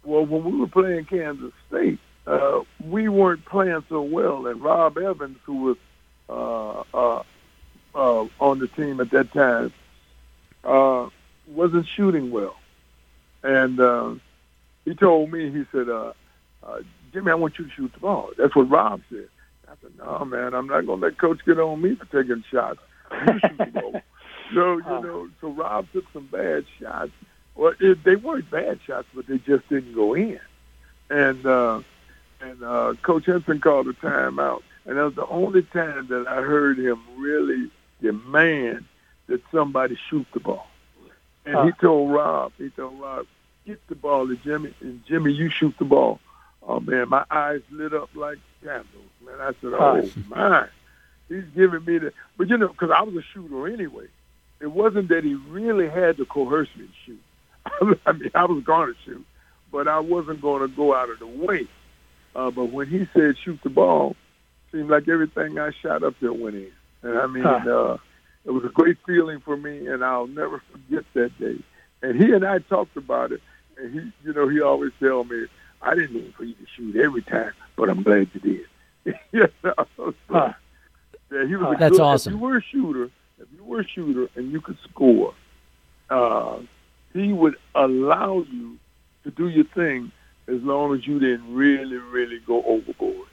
Well, when we were playing Kansas State, uh, we weren't playing so well, and Rob Evans, who was uh, uh, uh, on the team at that time, uh, wasn't shooting well. And uh, he told me, he said, uh, uh, Jimmy, I want you to shoot the ball. That's what Rob said. I said, no, man, I'm not going to let Coach get on me for taking shots. You shoot the ball. So, you know, so Rob took some bad shots. Well, it, they weren't bad shots, but they just didn't go in. And uh, and uh, Coach Henson called a timeout. And that was the only time that I heard him really demand that somebody shoot the ball. And he told Rob, he told Rob, get the ball to Jimmy, and Jimmy, you shoot the ball. Oh man, my eyes lit up like candles, man. I said, oh my, he's giving me the. But you know, because I was a shooter anyway. It wasn't that he really had to coerce me to shoot. I mean, I was going to shoot, but I wasn't going to go out of the way. Uh, but when he said shoot the ball, seemed like everything I shot up there went in. And I mean, Huh. uh, it was a great feeling for me, and I'll never forget that day. And he and I talked about it, and he, you know, he always tell me, I didn't mean for you to shoot every time, but I'm glad you did. you know, so, Huh. yeah, he was That's good, awesome. If you were a shooter, if you were a shooter and you could score, uh, he would allow you to do your thing as long as you didn't really, really go overboard.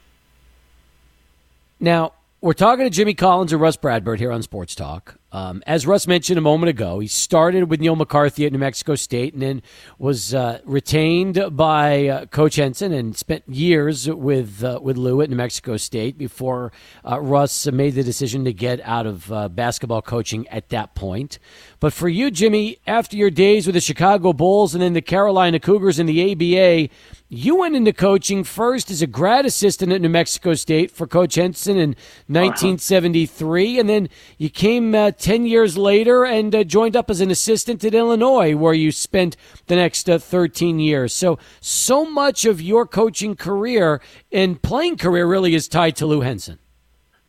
Now, we're talking to Jimmy Collins and Rus Bradburd here on Sports Talk. Um, as Russ mentioned a moment ago, he started with Neil McCarthy at New Mexico State and then was uh, retained by uh, Coach Henson and spent years with uh, with Lou at New Mexico State before uh, Russ made the decision to get out of uh, basketball coaching at that point. But for you, Jimmy, after your days with the Chicago Bulls and then the Carolina Cougars in the ABA, you went into coaching first as a grad assistant at New Mexico State for Coach Henson in 1973, and then you came uh, 10 years later and uh, joined up as an assistant at Illinois, where you spent the next uh, 13 years. So, so much of your coaching career and playing career really is tied to Lou Henson.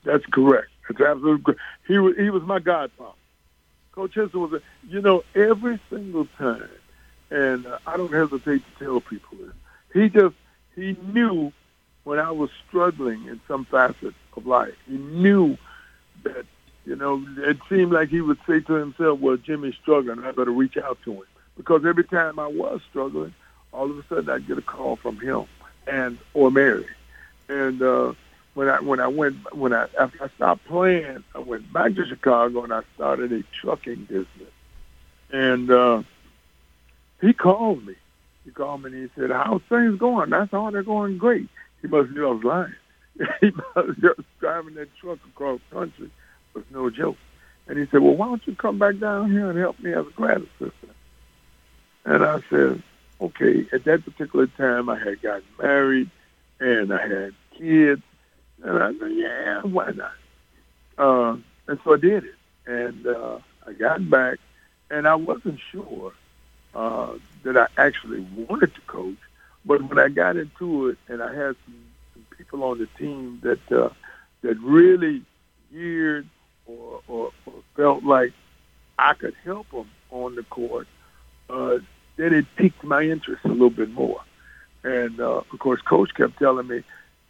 That's correct. That's absolutely correct. He was he was my godfather. Coach Henson was a you know every single time, and uh, I don't hesitate to tell people this. He just he knew when I was struggling in some facet of life. He knew that you know it seemed like he would say to himself, "Well, Jimmy's struggling. I better reach out to him." Because every time I was struggling, all of a sudden I'd get a call from him and or Mary, and. uh when I when I went when I after I stopped playing, I went back to Chicago and I started a trucking business. And uh, he called me. He called me and he said, "How's things going?" That's "Oh, they're going great." He must knew I was lying. he must just driving that truck across country was no joke. And he said, "Well, why don't you come back down here and help me as a grad assistant?" And I said, "Okay." At that particular time, I had gotten married and I had kids. And I said, yeah, why not? Uh, and so I did it. And uh, I got back, and I wasn't sure uh, that I actually wanted to coach. But when I got into it, and I had some, some people on the team that uh, that really geared or, or, or felt like I could help them on the court, uh, then it piqued my interest a little bit more. And uh, of course, Coach kept telling me,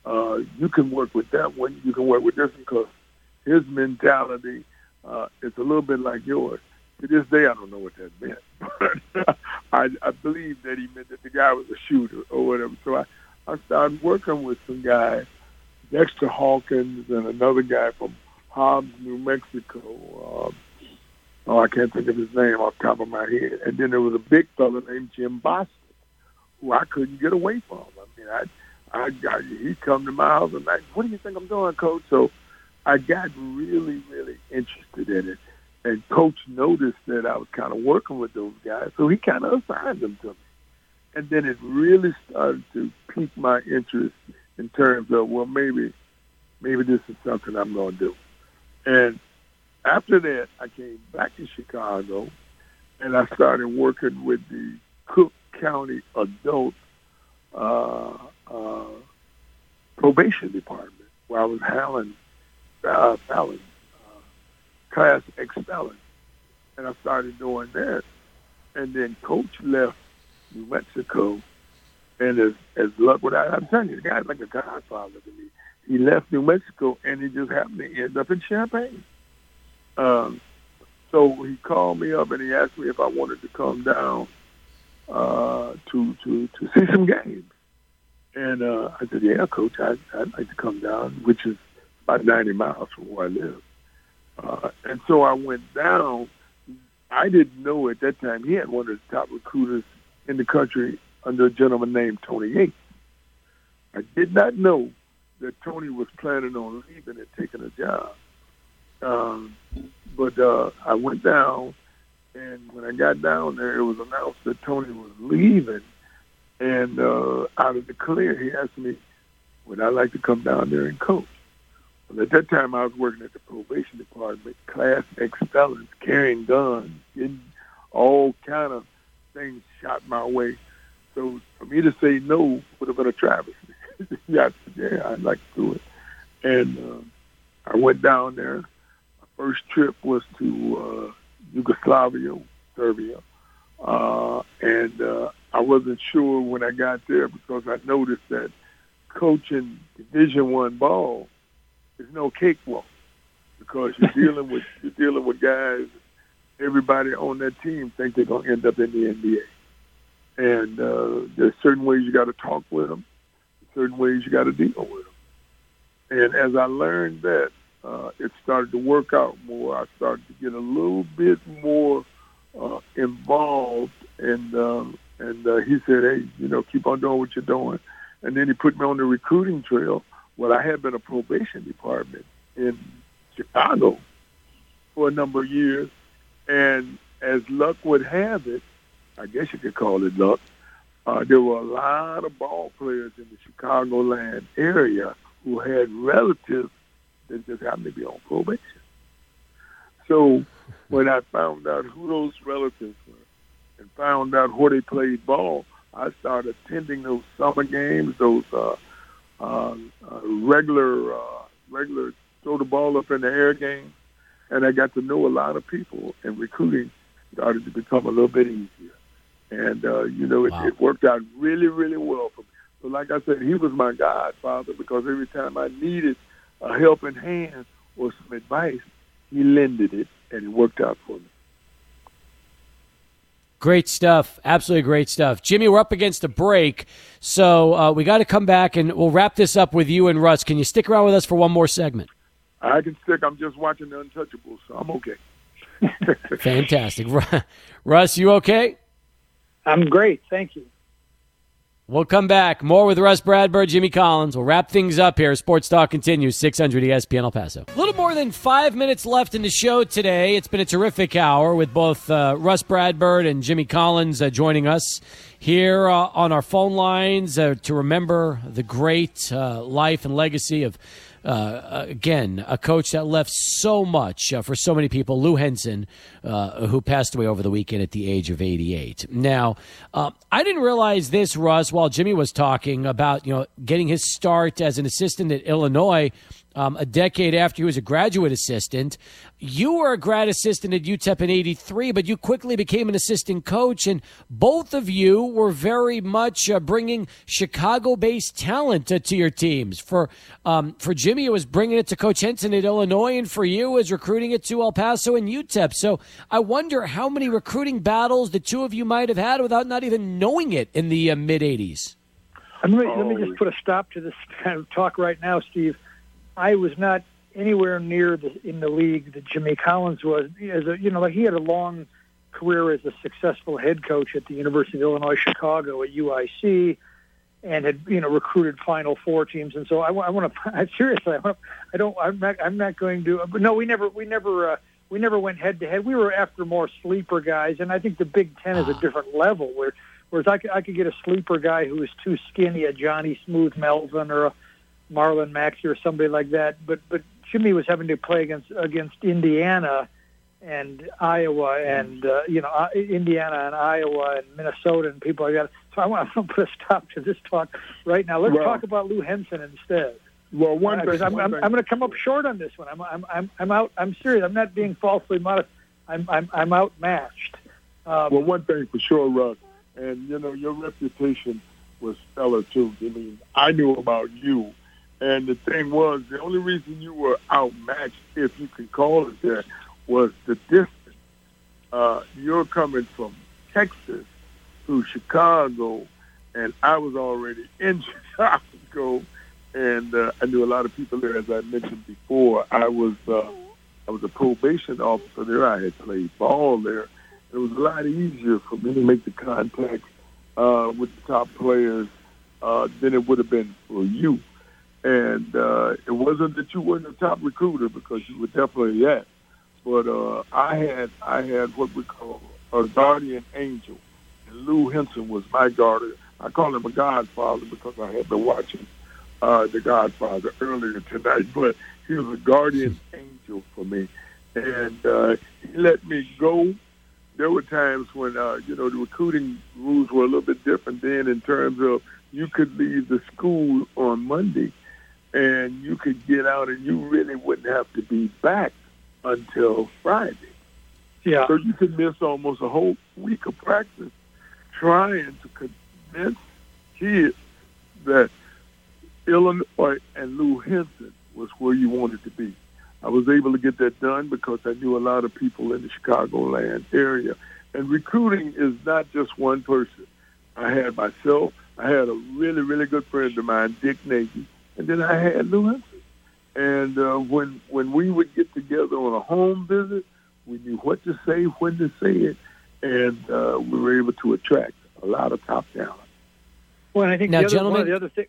uh, you can work with that one, you can work with this one, because his mentality uh, is a little bit like yours. To this day, I don't know what that meant, but I, I believe that he meant that the guy was a shooter or whatever. So I, I started working with some guys, Dexter Hawkins and another guy from Hobbs, New Mexico. Um, oh, I can't think of his name off the top of my head. And then there was a big fella named Jim Boston, who I couldn't get away from. I mean, I I got he'd come to my house and like, what do you think I'm doing, coach? So I got really, really interested in it. And coach noticed that I was kind of working with those guys, so he kind of assigned them to me. And then it really started to pique my interest in terms of, well, maybe, maybe this is something I'm going to do. And after that, I came back to Chicago, and I started working with the Cook County Adult uh, uh, probation department where I was handling uh, felons, uh, class X felons, and I started doing that. And then Coach left New Mexico, and as as luck would I, I'm telling you, the guy's like a godfather to me. He left New Mexico, and he just happened to end up in Champaign. Um, so he called me up and he asked me if I wanted to come down uh, to to to see some games. And uh, I said, "Yeah, coach, I'd, I'd like to come down," which is about 90 miles from where I live. Uh, and so I went down. I didn't know at that time he had one of the top recruiters in the country under a gentleman named Tony Yates. I did not know that Tony was planning on leaving and taking a job. Um, but uh, I went down, and when I got down there, it was announced that Tony was leaving. And uh, out of the clear, he asked me, would I like to come down there and coach? Well, at that time, I was working at the probation department, class X felons, carrying guns, getting all kind of things shot my way. So for me to say no would have been a travesty. yeah, yeah, I'd like to do it. And uh, I went down there. My first trip was to uh, Yugoslavia, Serbia, uh, and uh, I wasn't sure when I got there because I noticed that coaching Division One ball is no cakewalk because you're dealing with you're dealing with guys. Everybody on that team think they're gonna end up in the NBA, and uh, there's certain ways you got to talk with them, certain ways you got to deal with them. And as I learned that, uh, it started to work out more. I started to get a little bit more uh, involved, and um, and uh, he said, "Hey, you know, keep on doing what you're doing." And then he put me on the recruiting trail. Well, I had been a probation department in Chicago for a number of years, and as luck would have it, I guess you could call it luck. Uh, there were a lot of ball players in the Chicagoland area who had relatives that just happened to be on probation. So when I found out who those relatives were and found out where they played ball, I started attending those summer games, those uh, uh, uh, regular, uh, regular throw the ball up in the air games, and I got to know a lot of people, and recruiting started to become a little bit easier. And uh, you know, it, Wow. it worked out really, really well for me. So, like I said, he was my godfather because every time I needed a helping hand or some advice, he lended it, and it worked out for me. Great stuff. Absolutely great stuff. Jimmy, we're up against a break, so uh, we got to come back and we'll wrap this up with you and Russ. Can you stick around with us for one more segment? I can stick. I'm just watching the Untouchables, so I'm okay. Fantastic. Russ, you okay? I'm great. Thank you. We'll come back. More with Rus Bradburd, Jimmy Collins. We'll wrap things up here. Sports Talk continues. 600 ESPN El Paso. A little more than five minutes left in the show today. It's been a terrific hour with both uh, Rus Bradburd and Jimmy Collins uh, joining us here uh, on our phone lines uh, to remember the great uh, life and legacy of uh, again, a coach that left so much uh, for so many people, Lou Henson, uh, who passed away over the weekend at the age of 88. Now, uh, I didn't realize this, Russ, while Jimmy was talking about you know getting his start as an assistant at Illinois. Um, a decade after he was a graduate assistant. You were a grad assistant at UTEP in 83, but you quickly became an assistant coach, and both of you were very much uh, bringing Chicago based talent uh, to your teams. For, um, for Jimmy, it was bringing it to Coach Henson at Illinois, and for you, it was recruiting it to El Paso and UTEP. So I wonder how many recruiting battles the two of you might have had without not even knowing it in the uh, mid 80s. Let me, let me just put a stop to this kind of talk right now, Steve. I was not anywhere near the, in the league that Jimmy Collins was. As a, you know, like he had a long career as a successful head coach at the University of Illinois Chicago at UIC, and had you know recruited Final Four teams. And so I, want to. Seriously, I, wanna, I don't. I'm not. I'm not going to. But no, we never. We never. Uh, we never went head to head. We were after more sleeper guys, and I think the Big Ten is a different level. Where, whereas I could, I could get a sleeper guy who was too skinny, a Johnny Smooth Melvin or a Marlon Maxey or somebody like that. But but Jimmy was having to play against against Indiana and Iowa and uh, you know Indiana and Iowa and Minnesota and people like that. So I want to put a stop to this talk right now. Let's Well- talk about Lou Henson instead. Well, one Because I'm, I'm, I'm going to come up short on this one. I'm, I'm, I'm, I'm out. I'm serious. I'm not being falsely modest. I'm, I'm, I'm outmatched. Um, Well, one thing for sure, Russ, and you know your reputation was stellar too. I mean, I knew about you, and the thing was, the only reason you were outmatched, if you can call it that, was the distance. Uh, you're coming from Texas to Chicago, and I was already in Chicago, and uh, I knew a lot of people there. As I mentioned before, I was uh, I was a probation officer there. I had played ball there. It was a lot easier for me to make the contact uh, with the top players uh, than it would have been for you. And uh, it wasn't that you weren't a top recruiter because you were definitely that. But uh, I had I had what we call a guardian angel, and Lou Henson was my guardian. I call him a godfather because I had been watching uh, The Godfather earlier tonight. But he was a guardian angel for me, and uh, he let me go. There were times when uh, you know the recruiting rules were a little bit different then in terms of you could leave the school on Monday and you could get out and you really wouldn't have to be back until Friday. Yeah. So you could miss almost a whole week of practice trying to convince kids that Illinois and Lou Henson was where you wanted to be. I was able to get that done because I knew a lot of people in the Chicagoland area. And recruiting is not just one person. I had myself, I had a really, really good friend of mine, Dick Nagy, and then I had Lou Henson. And uh, when when we would get together on a home visit, we knew what to say, when to say it, and uh, we were able to attract a lot of top talent. Well, and I think Now, the other, one gentlemen- of the other thing,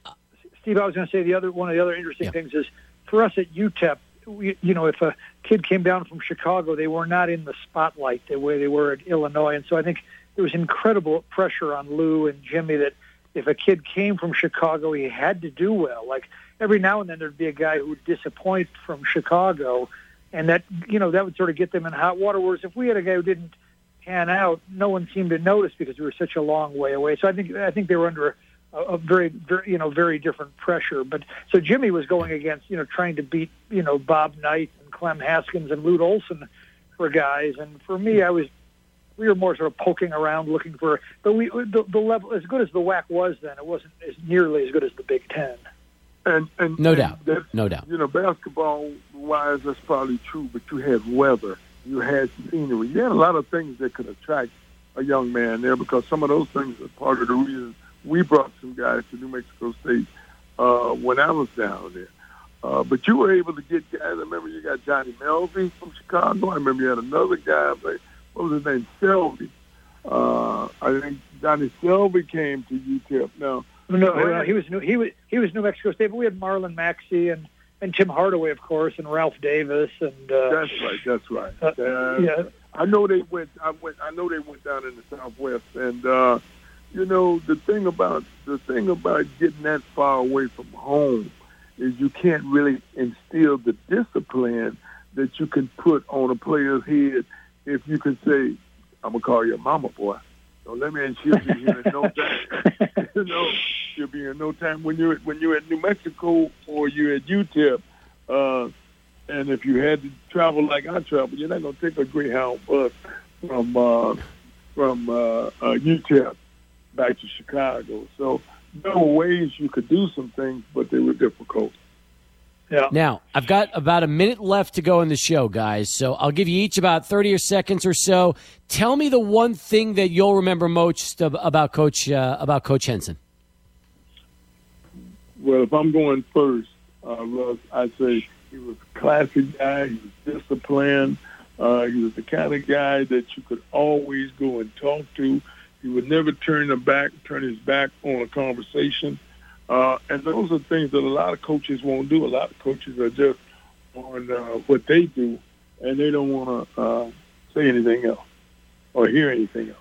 Steve, I was going to say the other one of the other interesting Yeah. things is for us at UTEP, we, you know, if a kid came down from Chicago, they were not in the spotlight the way they were at Illinois, and so I think there was incredible pressure on Lou and Jimmy that if a kid came from Chicago, he had to do well. Like every now and then, there'd be a guy who would disappoint from Chicago, and that you know that would sort of get them in hot water. Whereas if we had a guy who didn't pan out, no one seemed to notice because we were such a long way away. So I think I think they were under a, a very, very you know very different pressure. But so Jimmy was going against you know trying to beat you know Bob Knight and Clem Haskins and Lute Olson for guys, and for me I was we were more sort of poking around looking for. But we the, the level as good as the WAC was then, it wasn't as nearly as good as the Big Ten. And, and No and doubt. that's- No doubt. You know, basketball wise, that's probably true. But you had weather, you had scenery, you had a lot of things that could attract a young man there because some of those things are part of the reason we brought some guys to New Mexico State uh, when I was down there. Uh, but you were able to get guys. I remember you got Johnny Melvey from Chicago. I remember you had another guy. But what was his name? Selvey. Uh, I think Johnny Selvey came to UTEP. Now, No, no, he was New, he was he was New Mexico State, but we had Marlon Maxey and and Tim Hardaway, of course, and Ralph Davis, and uh, That's right. That's right. Uh, That's yeah. right. I know they went. I went. I know they went down in the Southwest, and uh, you know the thing about the thing about getting that far away from home is you can't really instill the discipline that you can put on a player's head if you can say, "I'm gonna call your mama boy." Don't let me, and she'll be here in no time. you know, she'll be in no time. When you're when you're at New Mexico or you're at UTEP. Uh, and if you had to travel like I travel, you're not going to take a Greyhound bus from uh, from uh, uh, UTEP back to Chicago. So there were ways you could do some things, but they were difficult. Yeah. Now, I've got about a minute left to go in the show, guys. So I'll give you each about 30 or seconds or so. Tell me the one thing that you'll remember most about Coach uh, about Coach Henson. Well, if I'm going first, uh, Rus, I'd say he was a classic guy. He was disciplined. Uh, he was the kind of guy that you could always go and talk to. He would never turn the back, turn his back on a conversation. Uh, and those are things that a lot of coaches won't do. A lot of coaches are just on uh, what they do, and they don't want to uh, say anything else or hear anything else.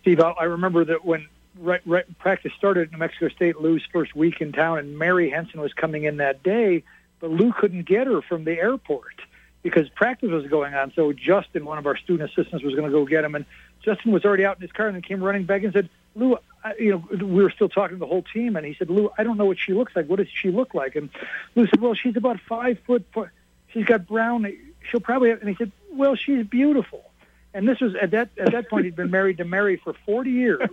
Steve, I remember that when right, right practice started at New Mexico State, Lou's first week in town, and Mary Henson was coming in that day, but Lou couldn't get her from the airport because practice was going on. So Justin, one of our student assistants, was going to go get him, and Justin was already out in his car and came running back and said, "Lou, you know, we were still talking to the whole team, and he said, Lou, I don't know what she looks like. What does she look like?" And Lou said, "Well, she's about five foot. Four. She's got brown. She'll probably." Have, and he said, "Well, she's beautiful." And this was at that at that point he'd been married to Mary for 40 years,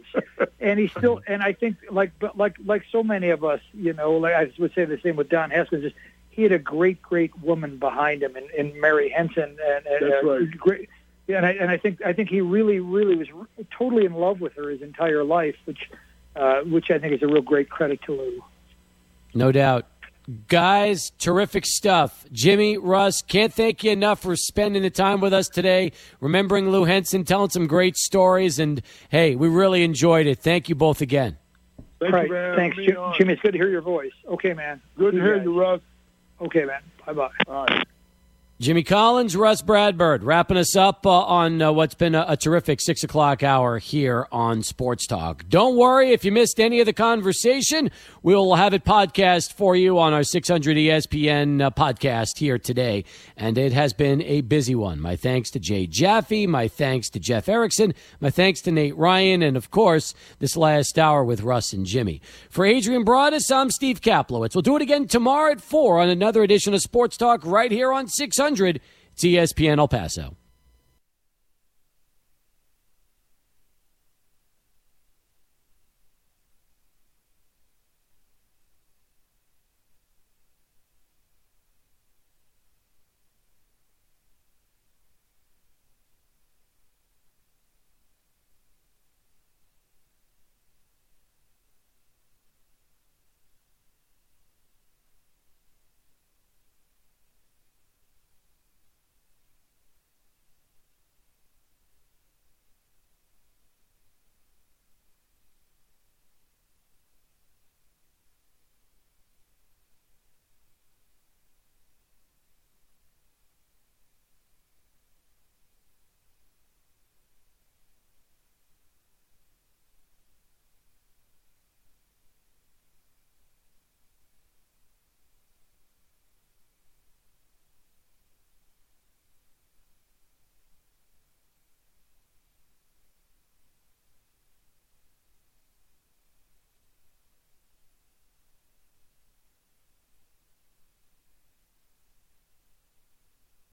and he still and I think like but like like so many of us, you know, like I would say the same with Don Haskins. Just he had a great great woman behind him in, in Mary Henson, and, and That's uh, right. great. Yeah, and I and I think I think he really really was r- totally in love with her his entire life, which uh, which I think is a real great credit to Lou. No doubt. Guys, terrific stuff. Jimmy, Rus, can't thank you enough for spending the time with us today, remembering Lou Henson, telling some great stories, and hey, we really enjoyed it. Thank you both again. Thank right. you for Thanks, me on. Jimmy. It's good to hear your voice. Okay, man. Good to See hear guys. you, Rus. Okay, man. Bye bye. All right. Jimmy Collins, Rus Bradburd, wrapping us up uh, on uh, what's been a, a terrific six o'clock hour here on Sports Talk. Don't worry if you missed any of the conversation. We'll have it podcast for you on our 600 ESPN uh, podcast here today. And it has been a busy one. My thanks to Jay Jaffe. My thanks to Jeff Erickson. My thanks to Nate Ryan. And of course, this last hour with Rus and Jimmy. For Adrian Broadus, I'm Steve Kaplowitz. We'll do it again tomorrow at 4 on another edition of Sports Talk right here on 600. It's ESPN El Paso.